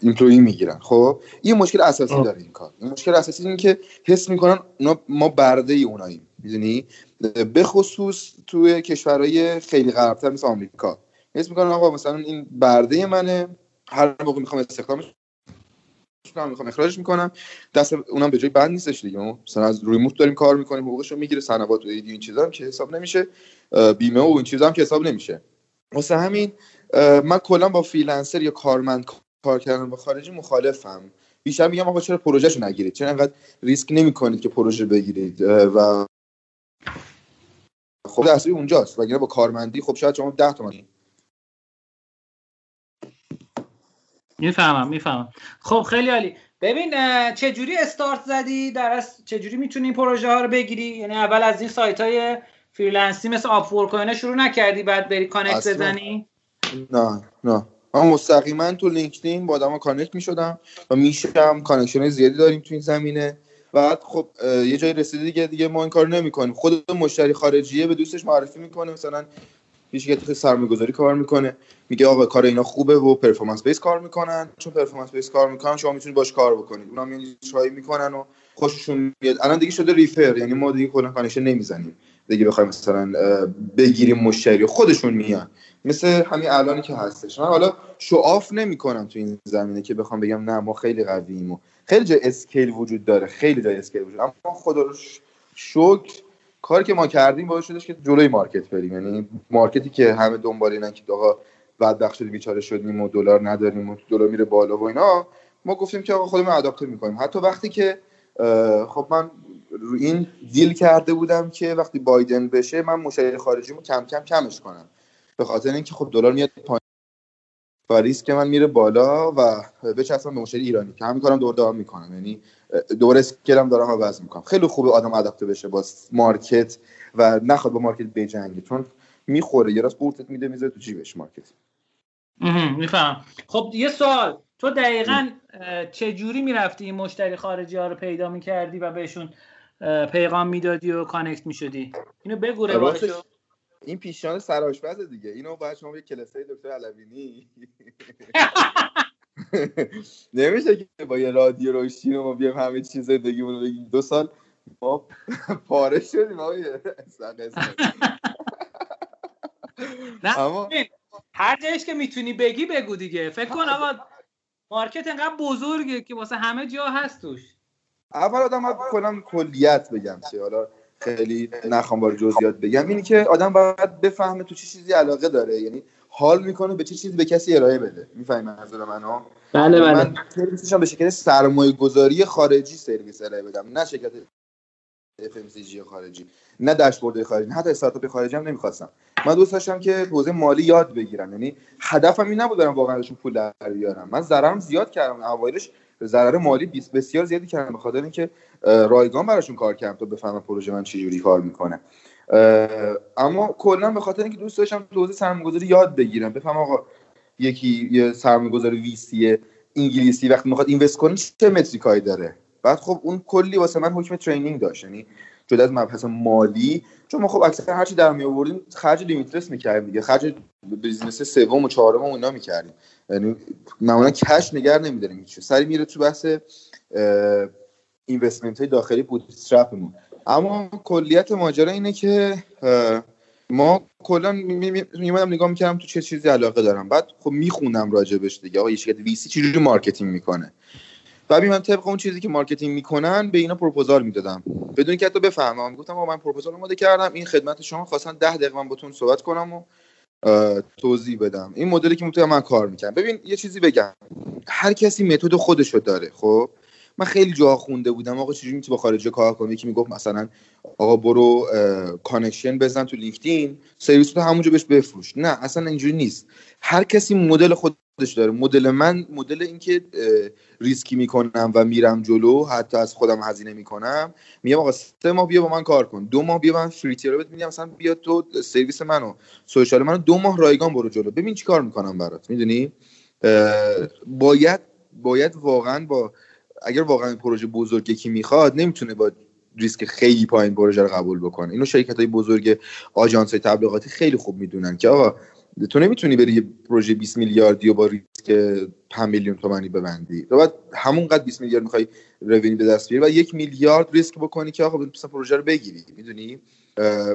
employee می‌گیرن. خب؟ این مشکل اساسی داره این کار. این مشکل اساسی اینه که حس می‌کنن ما برده ای اوناییم می‌دونی؟ به خصوص توی کشورهای خیلی غربتر مثل آمریکا. حس می‌کنن آقا مثلا این برده منه هر موقع می‌خوام استخدامش می‌خوام اخراجش می‌کنم دست اونم به جایی بند نیستش دیگه. مثلا از remote داریم کار می‌کنیم حقوقش رو می‌گیره سنوات و این چیزا هم که حساب نمیشه. بیمه و این چیزا هم که حساب نمیشه. واسه همین من کلا با freelancer یا کارمند کار کردن با خارجی مخالفم. بیشتر میگم آقا چرا پروژهشو نگیرید؟ چرا انقدر ریسک نمی‌کنید که پروژه بگیرید؟ و خب اصلی اونجاست. وگرنه با کارمندی خب شاید شما 10 تومانی می‌فهمم می‌فهمم. خب خیلی عالی. ببین چه جوری استارت زدی؟ در از چه جوری می‌تونی این پروژه ها رو بگیری؟ یعنی اول از این سایت های freelance ی مثل Upwork شروع نکردی بعد بری connect بزنی؟ نه نه. من مستقیما تو LinkedIn با آدما connect می‌شدم و میشم. connection زیادی داریم تو این زمینه. بعد خب یه جایی رسیده دیگه دیگه ما این کار نمی‌کنیم. خود مشتری خارجیه به دوستش معرفی می‌کنه. مثلا یه شرکت سرمایه‌گذاری کار می‌کنه. میگه آقا کار اینا خوبه و performance base کار می‌کنن. چون performance base کار می‌کنن شما می‌تونید باش کار بکنید. اونا میان چای می‌کنن و خوششون میاد. الان دیگه شده refer یعنی ما دیگه کلا connection نمی‌زنیم. دیگه بخوایم مثلا بگیریم مشتری خودشون میان. مثل همین الانی که هستش. من حالا show off نمی‌کنم تو این زمینه که بخوام بگم نه ما خیلی قوییم و خیلی جای scale وجود داره. خیلی جای scale وجود اما رو شکر کاری که ما کردیم باعث شدش که جلوی مارکت بریم. یعنی مارکتی که همه دنبال اینن که آقا بعد شده بیچاره شدیم و دلار نداریم و دلار میره بالا و اینا ما گفتیم که آقا خودمون اداپته می‌کنیم. حتی وقتی که خب من رو این دیل کرده بودم که وقتی بایدن بشه من مشتری خارجیمو کم کم کمش کنم. به خاطر اینکه خب دلار میاد پایین. و ریسک من میره بالا و بچسبم به مشتری ایرانی که همین کارم دور دوام می‌کنم یعنی دور scale م دارم عوض می‌کنم. خیلی خوبه آدم adapted بشه با market و نخواد با market بجنگه. چون می‌خوره یه راست قورتت میده می‌ذاره تو جیبش market. میفهم خب یه سوال. تو دقیقا چه جوری می‌رفتی این مشتری خارجی ها رو پیدا می‌کردی و بهشون پیغام می‌دادی و connect می‌شدی؟ اینو بگو این پیشنهاد سرآشپز دیگه. اینو باید شما یه کلاسه دکتر علوینی. <laughs> نمیشه که با یه رادیو روشین ما بیایم همه چیز زندگیمون رو بگیم. دو سال ما پاره شدیم آقای <laughs> نه اما... هر جایش که می‌تونی بگی بگو دیگه. فکر کن آقا مارکت انقدر بزرگه که واسه همه جا هست توش. اول آدم کنم کلیت بگم چه حالا خیلی نخوام بار جزئیات بگم اینی که آدم باید بفهمه تو چه چیزی علاقه داره. یعنی حال می‌کنه به چه چیزی به کسی ارائه بده. می‌فهمی منظور منو بله بله من سرویسشم به شکل سرمایه گذاری خارجی سرویس ارائه بدم نه شرکت FMCG خارجی نه داشبورد خارجی نه حتی استارتاپ خارجی هم نمی‌خواستم. من دوست داشتم که حوزه مالی یاد بگیرم. یعنی هدفم این نبود برم واقعا پول در بیارم. من ضررم زیاد کردم. اوایلش ضرر مالی بسیار زیادی کردم بخاطر اینکه رایگان براشون کار کردم تا بفهمم پروژه من چجوری کار می‌کنه. اما کلا به خاطر اینکه دوست داشتم تو حوزه سرمایه‌گذاری یاد بگیرم. بفهم آقا یکی یه سرمایه‌گذار VC انگلیسی وقتی می‌خواد invest کنه چه metric هایی داره؟ بعد خب اون کلی واسه من حکم training داشت. یعنی جدا از مبحث مالی چون ما خب اکثر هرچی در می آوردیم خرج Limitless می‌کردیم دیگه. خرج business سوم و چهارم و اینا می‌کردیم. یعنی معمولا cash نگه نمیداریم هیچ سری میره تو بحث investment های داخلی bootstrap مون اما کلیت ماجرا اینه که ما کلا میمدم نگاه می‌کردم تو چه چیزی علاقه دارم. بعد خب میخوندم راجبش دیگه. آقا یه شرکت VC چجوری marketing می‌کنه؟ بعد من طبق اون چیزی که marketing می‌کنن به اینا پروپوزال می‌دادم. بدون که حتی بفهمم. گفتم من پروپوزال آماده کردم. این خدمت شما خواستن ده دقیقه من باتون صحبت کنم و توضیح بدم. این مدلی که من کار می‌کنم ببین یه چیزی بگم. هر کسی متد خودشو داره خب؟ من خیلی جا خونده بودم. آقا چجوری می‌تونی با خارجی کار کنی؟ یکی می‌گفت مثلا آقا برو connection بزن تو لینکدین سرویس تو همونجا بهش بفروش. نه اصلا اینجوری نیست. هر کسی مدل خودش داره. مدل من مدل اینکه ریسکی می‌کنم و میرم جلو حتی از خودم هزینه می‌کنم میگم آقا سه ماه بیا با من کار کن. دو ماه بیا من free رو بهت میدم مثلا بیا تو سرویس منو. social منو دو ماه رایگان برو جلو. ببین چی کار می‌کنم برات. می‌دونی؟ باید باید واقعا با اگر واقعا پروژه بزرگ یکی می‌خواد نمی‌تونه با ریسک خیلی پایین پروژه رو قبول بکنه. اینو شرکت های بزرگ آژانس های تبلیغاتی خیلی خوب می‌دونن که آقا تو نمی‌تونی بری یه پروژه 20 میلیاردی و با ریسک 5 میلیون تومانی ببندی. تو باید همونقدر 20 میلیارد می‌خوای revenue به دست بیاری و یک میلیارد ریسک بکنی که آقا مثلا پروژه رو بگیری. می‌دونی؟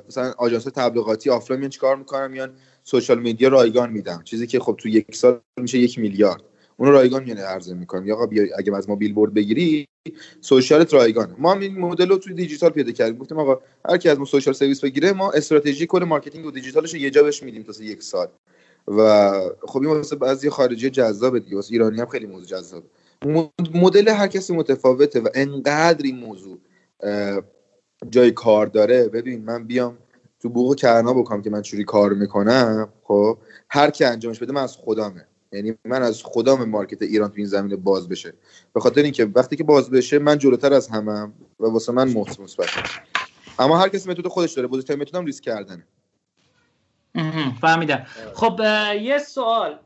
مثلا آژانس تبلیغاتی آفلاین چیکار می‌کنن؟ میان social media رایگان میدم چیزی که خب تو یک سال میشه یک میلیارد. اون رایگان میانه عرضه می‌کنم. یا بیا اگه از ما بیلبورد بگیری social رایگان ما هم این مدل رو توی دیجیتال پیدا کردیم. گفتیم آقا هر کی از ما social سرویس بگیره ما استراتژی کل marketing و دیجیتالش یه جا بهش میدیم تا یک سال. و خب این واسه بعضی خارجی جذابه دیگه. واسه ایرانی هم خیلی موضوع جذابه. مدل هر کسی متفاوته و انقدر این موضوع جای کار داره. ببین من بیام تو بوق کرنا بکنم که من چوری کار می‌کنم. خب هر کی انجامش بده من از خدامه یعنی من از خدام مارکت ایران تو این زمینه باز بشه. به خاطر اینکه وقتی که باز بشه من جلوتر از همم و واسه من مثبت اما هر کسی متد خودش داره. بزرگترین متدم ریسک کردنه. فهمیدم. خب یه سوال.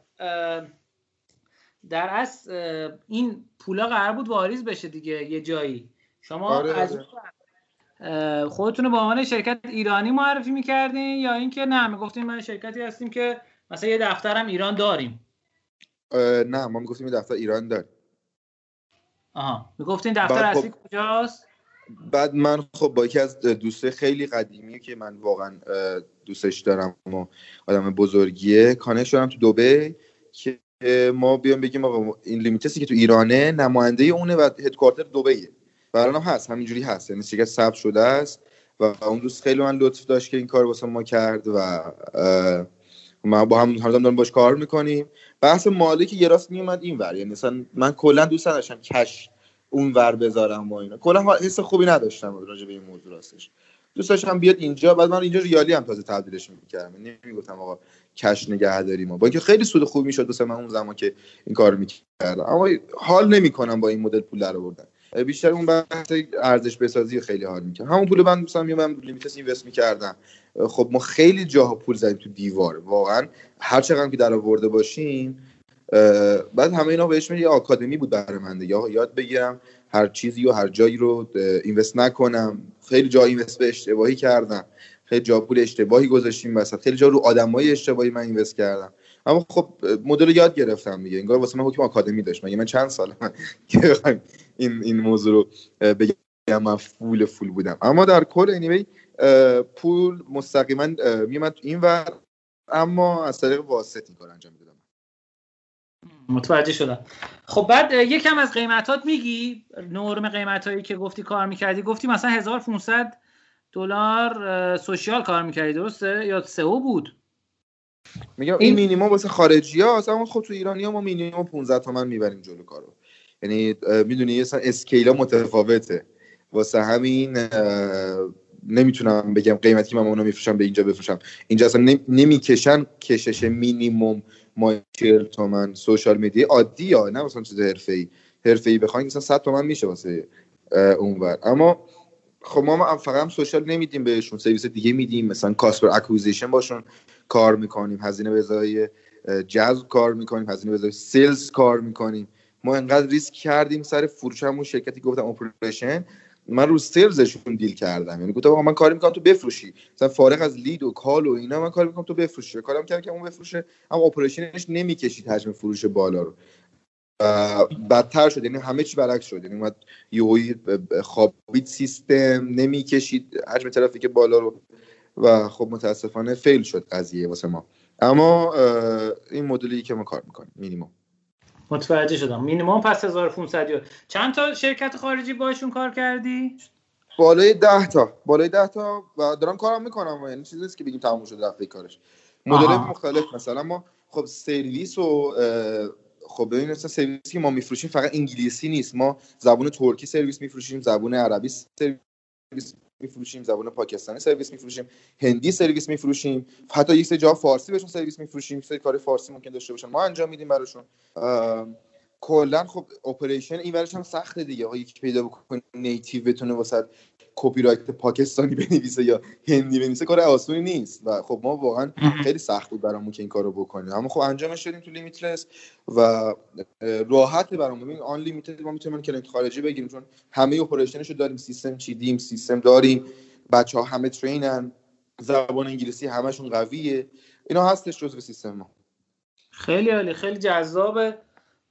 در از این پولا قرار بود واریز بشه دیگه یه جایی. شما آره از خودتون رو به عنوان شرکت ایرانی معرفی می‌کردین یا اینکه نه می‌گفتین من شرکتی هستیم که مثلا یه دفترم ایران داریم. نه ما می‌گفتیم دفتر ایران داریم آها. می‌گفتین دفتر اصلی خب کجاست؟ بعد من خب با یکی از دوسته خیلی قدیمی که من واقعا دوستش دارم و آدم بزرگیه کانه شدم تو دبی که ما بیام بگیم آقا این لیمیتسی که تو ایرانه نماینده اونه و هدکوارتر دبیه برای هم هست همینجوری هست. یعنی شرکت ثبت شده است و اون دوست خیلی من لطف داشت که این کار واسه ما کرد و ما با هم هم داریم باش کار می‌کنیم. بحث مالی که یه راست میومد این ور یعنی مثلا من کلا دوست نداشتم کش اون ور بذارم با اینا. کلا حس خوبی نداشتم راجع به این موضوع راستش. دوست داشتم بیاد اینجا بعد من اینجا ریالی هم تازه تبدیلش می‌کردم. نمی‌گفتم آقا کش نگه داریم با اینکه خیلی سود خوب می‌شد واسه من اون زمان که این کار می‌کردم. اما حال نمی‌کنم با این مدل پول در آوردن. بیشتر اون بحث ارزش بسازی خیلی حال می‌کنم. همون پول من مثلا میومدم لیمیتس اینوست می‌کردم. خب ما خیلی جاها پول زدیم تو دیوار. واقعا هر چقدر که در آورده باشیم بعد همه اینا بهش یه آکادمی بود برای من دیگه. یاد بگیرم هر چیزی و هر جایی رو اینوست نکنم. خیلی جا اینوست به اشتباهی کردم. خیلی جا پول اشتباهی گذاشتیم وسط. خیلی جا رو آدمای اشتباهی من اینوست کردم. اما خب مدل یاد گرفتم دیگه. انگار واسه من حکم آکادمی داشت. مگه من چند سال <laughs> که این این موضوع رو بگم من فول فول بودم. اما در کل انیوی پول مستقیما میومد این ور اما از طریق واسط این کار انجام می‌دادم. متوجه شدم. خب بعد یکم از قیمتات میگی؟ نرم قیمت هایی که گفتی کار می‌کردی. گفتی مثلا 1500 دلار سوشیال کار می‌کردی درسته؟ یا سئو بود؟ میگم این مینیمم واسه خارجی ها اما خب تو ایرانی ها ما مینیمم 15 تومن می‌بریم جلو کارو. یعنی می‌دونی یه scale ا متفاوته. واسه همین نمی‌تونم بگم قیمتی من اونو میفروشم به اینجا بفروشم. اینجا اصلا نمی‌کشن کشش مینیموم ما 40 تومن. social media عادی یا نه مثلا چیز حرفه‌ای. حرفه‌ای بخواین مثلا 100 تومن میشه واسه اونور. اما خب ما فقط هم social نمیدیم بهشون. سرویس دیگه میدیم. مثلا cost per acquisition باشون کار می‌کنیم. هزینه به جذب کار می‌کنیم. هزینه به sales کار می‌کنیم. ما انقدر ریسک کردیم سر فروشمون. شرکتی گفتم operation. من رو sales شون deal کردم. یعنی گفتم من کاری می‌کنم تو بفروشی. مثلا فارغ از lead و call و اینا من کاری می‌کنم تو بفروشی. کارم کردم که اون بفروشه؟ اما operation ش نمی‌کشید حجم فروش بالا رو. بدتر شد. یعنی همه چی برعکس شد. یعنی اومد یهویی خوابید سیستم نمی‌کشید حجم ترافیک بالا رو. و خب متاسفانه فیل شد قضیه واسه ما. اما این مدلی که ما کار می‌کنیم مینیمم. متوجه شدم. مینیمم پس 1500 چند تا شرکت خارجی باشون کار کردی؟ بالای 10 تا. بالای 10 تا و دارم کارم می‌کنم یعنی چیزی نیست که بگیم تموم شد رفته کارش. مدل مختلف مثلا ما خب سرویس و خب ببین مثلا سرویسی که ما میفروشیم فقط انگلیسی نیست. ما زبون ترکی سرویس میفروشیم زبون عربی سرویس میفروشیم زبان پاکستانی سرویس میفروشیم هندی سرویس میفروشیم حتی یک سری جا فارسی بهشون سرویس میفروشیم سری کار فارسی ممکن داشته باشن. ما انجام میدیم براشون. کلا خب operation این ورش هم سخته دیگه. ها یکی پیدا بکنی native بتونه واسه copywrite پاکستانی بنویسه یا هندی بنویسه کار آسونی نیست. و خب ما واقعا خیلی سخت بود برامون که این کارو بکنیم. اما خب انجامش دادیم تو Limitless و راحت برامون. ببین unlimited ما می‌تونیم client خارجی بگیریم چون همه operation شو داریم سیستم چیدیم سیستم داریم بچه ها همه train ن زبان انگلیسی همشون قویه. اینا هستش جزو سیستم ما. خیلی عالی خیلی جذابه.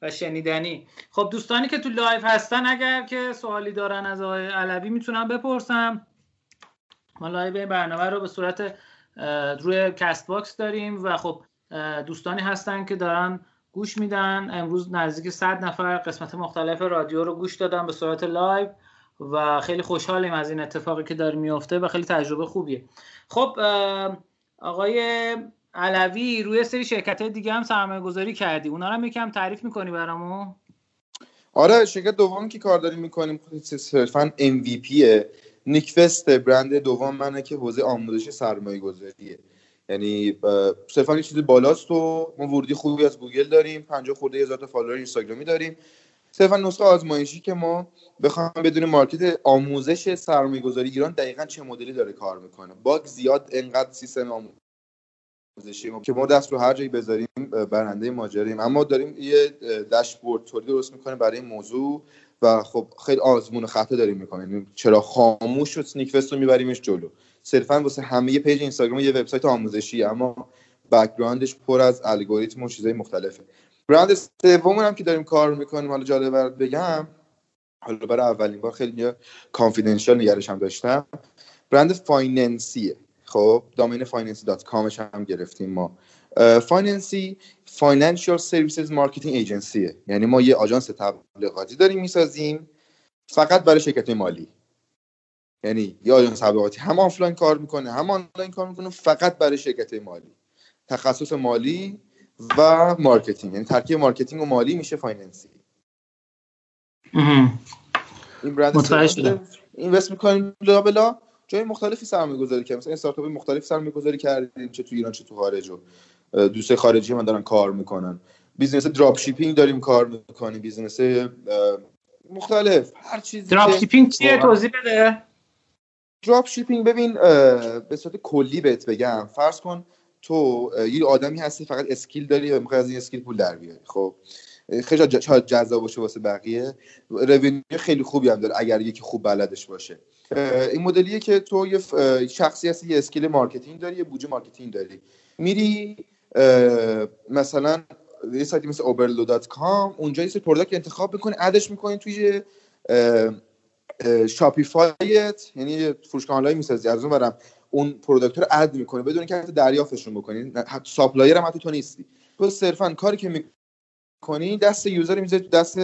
و شنیدنی. خب دوستانی که تو live هستن اگر که سوالی دارن از آقای علوی می‌تونم بپرسم. ما live برنامه رو به صورت روی کست باکس داریم و خب دوستانی هستن که دارن گوش میدن. امروز نزدیک 100 نفر قسمت مختلف رادیو رو گوش دادن به صورت live و خیلی خوشحالیم از این اتفاقی که داره میفته و خیلی تجربه خوبیه. خب آقای علوی روی سری شرکت دیگه هم سرمایه گذاری کردی. اونا رو هم یکم تعریف می‌کنی برامون؟ آره شرکت دوم که کار داریم می‌کنیم صرفا MVP نیکفست برند دوم منه که حوزه آموزش سرمایه گذاریه یعنی صرفا یه چیزی بالاست و ما ورودی خوبی از گوگل داریم 50 خورده هزار تا فالوور اینستاگرامی داریم. صرفا نسخه آزمایشی که ما بخوام بدون market آموزش سرمایه گذاری ایران دقیقا چه مدلی داره کار می‌کنه. bug زیاد انقدر سیستم که ما دست رو هر جایی بذاریم برنده ماجریم. اما داریم یه داشبورد توری درست می‌کنیم برای این موضوع و خب خیلی آزمون خطا داریم می‌کنیم. یعنی چرا خاموش شد سنیکفست رو میبریمش جلو. صرفا واسه همه page اینستاگرام یه وبسایت آموزشی اما background ش پر از الگوریتم و چیزای مختلفه. برند سومون هم که داریم کار می‌کنیم حالا جالب برات بگم حالا برای اولین بار خیلی confidential نگرش هم داشتم. برند فایننسیه. خب domain فایننسی dot com ش هم گرفتیم ما. فایننسی financial services marketing agency ه. یعنی ما یه آژانس تبلیغاتی داریم می‌سازیم فقط برای شرکت مالی. یعنی یه آژانس تبلیغاتی هم آفلاین کار می‌کنه هم آنلاین کار می‌کنه فقط برای شرکت مالی. تخصص مالی و marketing. یعنی ترکیب marketing و مالی میشه فایننسی. این brand invest می‌کنیم bla bla جای مختلفی سرمایه گذاری کردیم مثلا استارتاپ مختلف سرمایه گذاری کردیم چه تو ایران چه تو خارج. و دوست خارجی من دارن کار می‌کنن. business drop shipping داریم کار می‌کنیم. business مختلف. هر چیزی drop shipping چیه؟ توضیح بده. drop shipping ببین به صورت کلی بهت بگم. فرض کن تو یه آدمی هستی فقط skill داری و می‌خوای از این skill پول در بیاری. خب خیلی جذاب باشه واسه بقیه. revenue خیلی خوبی هم داره اگر یکی خوب بلدش باشه. این مدلیه که تو یه شخصی هستی یه skill marketing داری یه بودجه marketing داری. میری مثلا یه سایتی مثل oberlo.com اونجا یه سری product انتخاب می‌کنی add ش می‌کنی توی Shopify ت یعنی فروشگاه آنلاین می‌سازی. از اون ورم اون product رو add می‌کنی بدون که حتی دریافتشون بکنی. supplier هم حتی تو نیستی. تو صرفا کاری که می‌کنی دست user می‌ذاری دست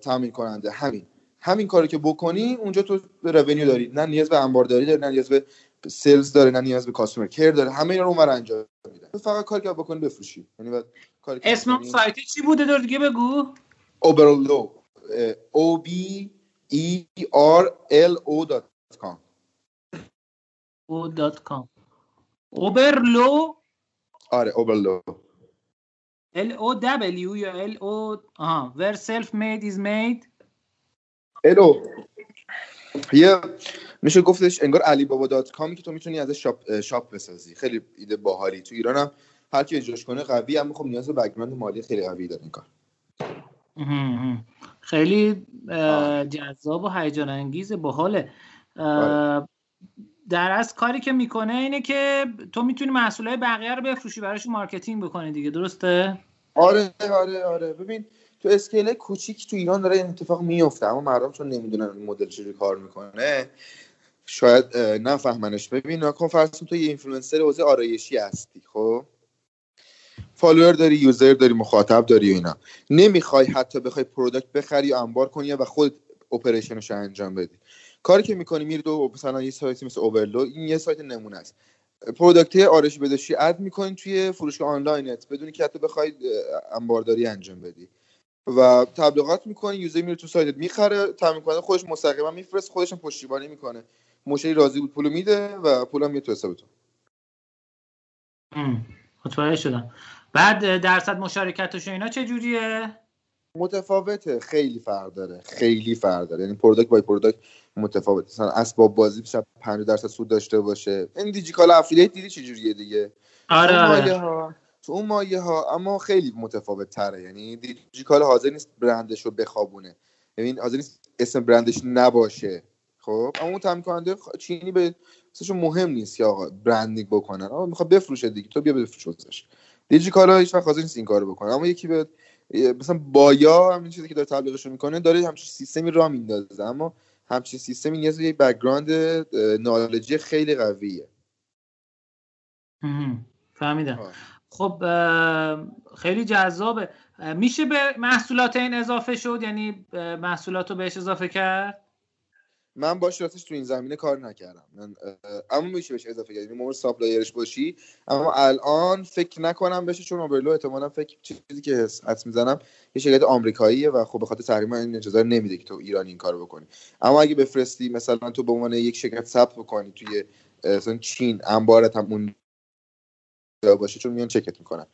تامین کننده همین. همین کاری که بکنی اونجا تو revenue داری. نه نیاز به انبارداری داری نه نیاز به سلز داره نه نیاز به کاستومر کیر داره. همه اینا رو اونور انجام میده تو فقط کاری که بکنی بفروشی. یعنی بعد کاری اسم سایت چی بوده دور دیگه بگو؟ اوبرلو او بی ای آر ال او دات کام او دات کام اوبرلو آره اوبرلو ال او دبلیو یا ال او آها where self made is made. الو یه میشه گفتش انگار علی بابا dot com ی که تو می‌تونی ازش shop, shop بسازی. خیلی ایده باحالی. تو ایران هم هر کی اجراش کنه قوی اما خب نیاز به background مالی خیلی قوی داره این کار. خیلی جذاب و هیجان انگیز باحاله. آره. در از کاری که می‌کنه اینه که تو می‌تونی محصولات بقیه رو بفروشی براش marketing بکنی دیگه. درسته؟ آره آره آره. ببین تو scale کوچیک تو ایران داره این اتفاق میفته اما مردم چون نمی‌دونن این مدل چجوری کار می‌کنه شاید نفهمنش. ببین فرض تو یه اینفلوئنسر حوزه آرایشی هستی خب؟ follower داری user داری مخاطب داری و اینا. نمی‌خوای حتی بخوای product بخری یا انبار کنی و خود operation ش رو انجام بدی. کاری که می‌کنی میری دو مثلا یه سایتی مثل Oberlo این یه سایت نمونه است. product آرایشی بهداشی add می‌کنی توی فروشگاه آنلاینت بدونی که حتی بخوای انبارداری انجام بدی. و تبلیغات می‌کنه user میره تو سایتت می‌خره تامین کننده خودش مستقیما میفرست خودش پشتیبانی می‌کنه. مشتری راضی بود پولو میده و پولم میاد تو حسابتون. متوجه شدم. بعد درصد مشارکتش اینا چه جوریه؟ متفاوته. خیلی فرق داره. خیلی فرق داره. یعنی product by product متفاوت مثلا اسباب بازی شاید 5 درصد سود داشته باشه. این دیجیکالا affiliate دیدی چه جوریه دیگه؟ آره, آره. ها تو اون مایه ها اما خیلی متفاوت تره. یعنی دیجیکالا حاضر نیست برندش رو بخوابونه. ببین حاضر نیست اسم برندش نباشه. خب؟ اما اون تامین کننده چینی به مثلا مهم نیست که آقا branding بکنن. آقا می‌خواد بفروشه دیگه. تو بیا بفروش واسش. دیجیکالا هیچ وقت حاضر نیست این کارو بکنه اما یکی به مثلا بایا همین چیزی که داره تبلیغش می‌کنه داره همچین سیستمی راه میندازه. اما همچین سیستمی نیاز به یک background knowledge ی خیلی قویه. فهمیدم. خب خیلی جذابه. میشه به محصولات این اضافه شد؟ یعنی محصولات رو بهش اضافه کرد؟ من باش راستش تو این زمینه کار نکردم. من اما میشه بهش اضافه کرد. یعنی supplier ش باشی. اما الان فکر نکنم بشه چون Oberlo احتمالا فکر چیزی که حدس می‌زنم یه شرکت آمریکاییه و خب به خاطر تحریم این اجازه نمیده که تو ایران این کارو بکنی. اما اگه بفرستی مثلا تو به عنوان یک شرکت ثبت بکنی توی مثلا چین انبارت هم اون باشه چون میان چکت می‌کنن.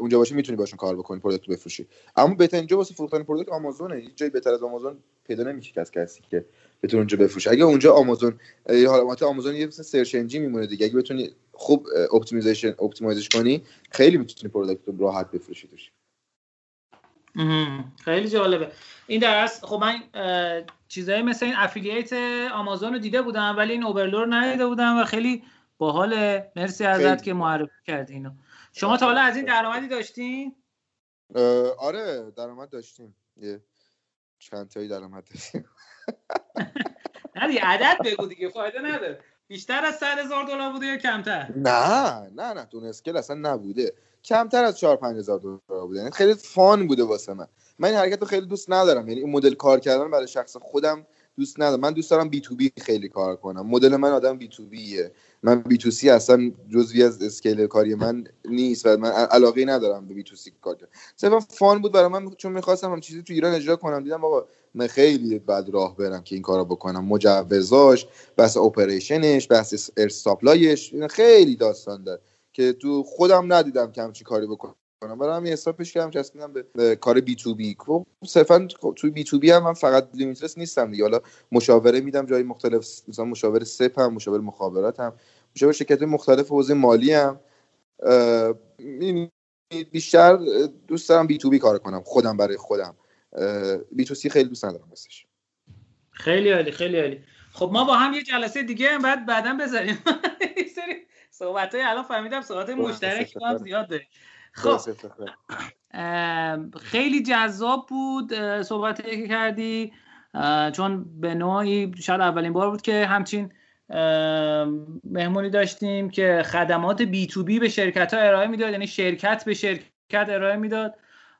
اونجا باشه می‌تونی باشون کار بکنی product بفروشی. اما بهترین جا واسه فروختن product آمازونه. هیچ جایی بهتر از آمازون پیدا نمیشه از کسی که بتونه اونجا بفروشه. اگه اونجا آمازون حالت آمازون یه search engine میمونه دیگه. اگه بتونی خوب optimization optimize ش کنی خیلی می‌تونی product رو راحت بفروشی توش. خیلی جالبه. این درس خب من چیزایی مثل این affiliate آمازون رو دیده بودم ولی این Oberlo رو ندیده بودم و خیلی باحال مرسی ازت که معرفی کردی اینو. شما تا حالا از این درآمدی داشتین؟ آره درآمد داشتیم. یه چند تایی درآمد داشتیم. <laughs> نه عدد بگو دیگه فایده نداره. بیشتر از 100 هزار دلار بوده یا کمتر؟ نه نه نه تو scale اصلا نبوده. کمتر از 4 5 هزار دلار بوده. یعنی خیلی fun بوده واسه من. من این حرکت رو خیلی دوست ندارم. یعنی این مدل کار کردن برای شخص خودم دوست ندارم. من دوست دارم B to B خیلی کار کنم. مدل من آدم B to B ه. من B to C اصلا جزوی از skill کاری من نیست و من علاقه ندارم به B to C کار صرفا fun بود برای من چون می‌خواستم هم چیزی تو ایران اجرا کنم. دیدم آقا من خیلی بعد راه برم که این کارو بکنم. مجوزاش بحث operation ش بحث supply ش خیلی داستان داره که تو خودم ندیدم که همچی کاری بکنم. کنم برای همین حساب پیش کردم چسبیدم به, به کار B to B خب صرفا توی B to B هم من فقط Limitless نیستم دیگه. حالا مشاوره میدم جای مختلف مثلا مشاور سپ هم مشاور مخابرات هم. مشاور شرکت مختلف حوزه مالی هم بیشتر دوست دارم بی تو بی کار کنم خودم برای خودم. بی تو سی خیلی دوست ندارم بسش خیلی عالی خیلی عالی. خب ما با هم یه جلسه دیگه هم بعد بعدا بذاریم. <laughs> سری صحبت های الان فهمیدم صحبت مشترک با هم زیاد داریم خب. خیلی جذاب بود صحبت که کردی. چون به نوعی شاید اولین بار بود که همچین مهمونی داشتیم که خدمات بی تو بی به شرکت ها ارائه می‌داد یعنی شرکت به شرکت ارائه می‌داد.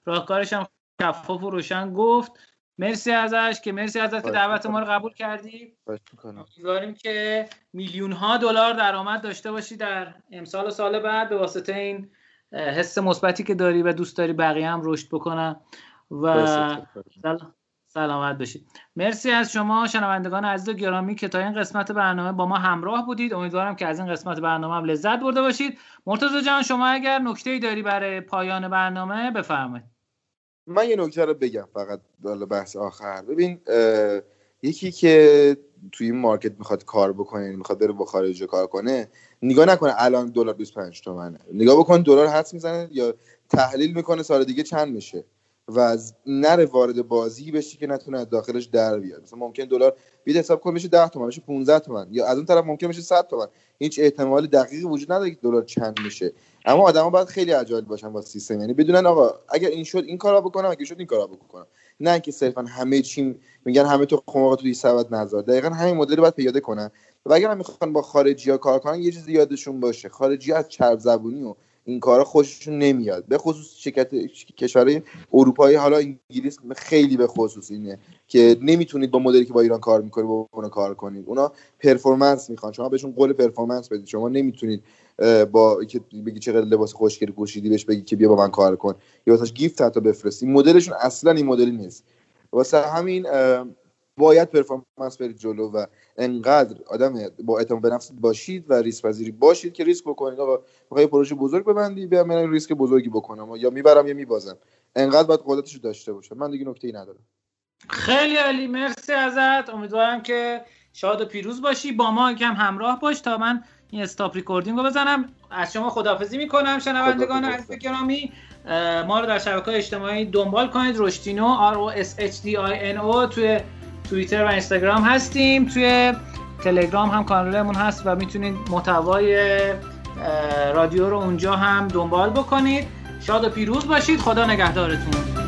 راهکارش هم شفاف و روشن گفت. مرسی ازش که مرسی ازت که دعوت ما رو قبول کردی. امیدواریم که میلیون ها دلار درآمد داشته باشی در امسال و سال بعد به واسطه این حس مثبتی که داری و دوست داری بقیه هم رشد بکنن. و سلامت باشید. مرسی از شما شنوندگان عزیز و گرامی که تا این قسمت برنامه با ما همراه بودید. امیدوارم که از این قسمت برنامه هم لذت برده باشید. مرتضی جان شما اگر نکته داری برای پایان برنامه بفرمایید. من یه نکته رو بگم فقط بحث آخر. ببین یکی که توی این مارکت می‌خواد کار بکنه می‌خواد بره با خارج کار کنه نگاه نکنه الان دلار 25 تومنه. نگاه بکن دلار حدس می‌زنه یا تحلیل می‌کنه سال دیگه چند میشه. و از نره وارد بازی بشی که نتونه از داخلش در بیاد. مثلا ممکن دلار بیاد حساب کنه میشه 10 تومن میشه 15 تومن. یا از اون طرف ممکن میشه 100 تومن. هیچ احتمال دقیقی وجود نداره که دلار چند میشه. اما آدما باید خیلی عجال باشن با سیستم. یعنی بدونن آقا اگر این شد این کارا بکنم اگه شد این کارا بکنم. نه اینکه صرفا همه چی میگن همه تو خماقات توی سبد نظر دقیقا همین مدل باید پیاده کنن. و اگر هم می‌خوان با خارجی ها کار کنن یه چیزی یادشون باشه. خارجی از چرب زبونی و این کارا خوششون نمیاد. به خصوص شرکت کشورهای اروپایی حالا انگلیس خیلی به خصوص اینه که نمی‌تونید با مدلی که با ایران کار می‌کنید با اون کار کنید. اونا performance می‌خوان. شما بهشون قول performance بدید. شما نمی‌تونید با که بگی چقدر لباس خوشگل پوشیدی بهش بگی که بیا با من کار کن یا واسش gift حتی بفرستی. مدلشون اصلا این مدلی نیست. واسه همین باید performance برید جلو و انقدر آدم با اعتماد به نفس باشید و ریسک پذیری باشید که ریسک بکنید. آقا می‌خوای پروژه بزرگ ببندی بیا من ریسک بزرگی بکنم. یا می‌برم یا میبازم. انقدر باید قدرتشو داشته باشه. من دیگه نکته ای ندارم. خیلی عالی. مرسی ازت. امیدوارم که شاد و پیروز باشی. با ما کم همراه باش تا من این stop recording رو بزنم. از شما خدافزی می‌کنم. شنوندگان عزیز گرامی ما رو در شبکه اجتماعی دنبال کنید. رشدینو R O S H D I N O توی توییتر و اینستاگرام هستیم. توی تلگرام هم کانالمون هست و می‌تونید محتوای رادیو رو اونجا هم دنبال بکنید. شاد و پیروز باشید. خدا نگهدارتون.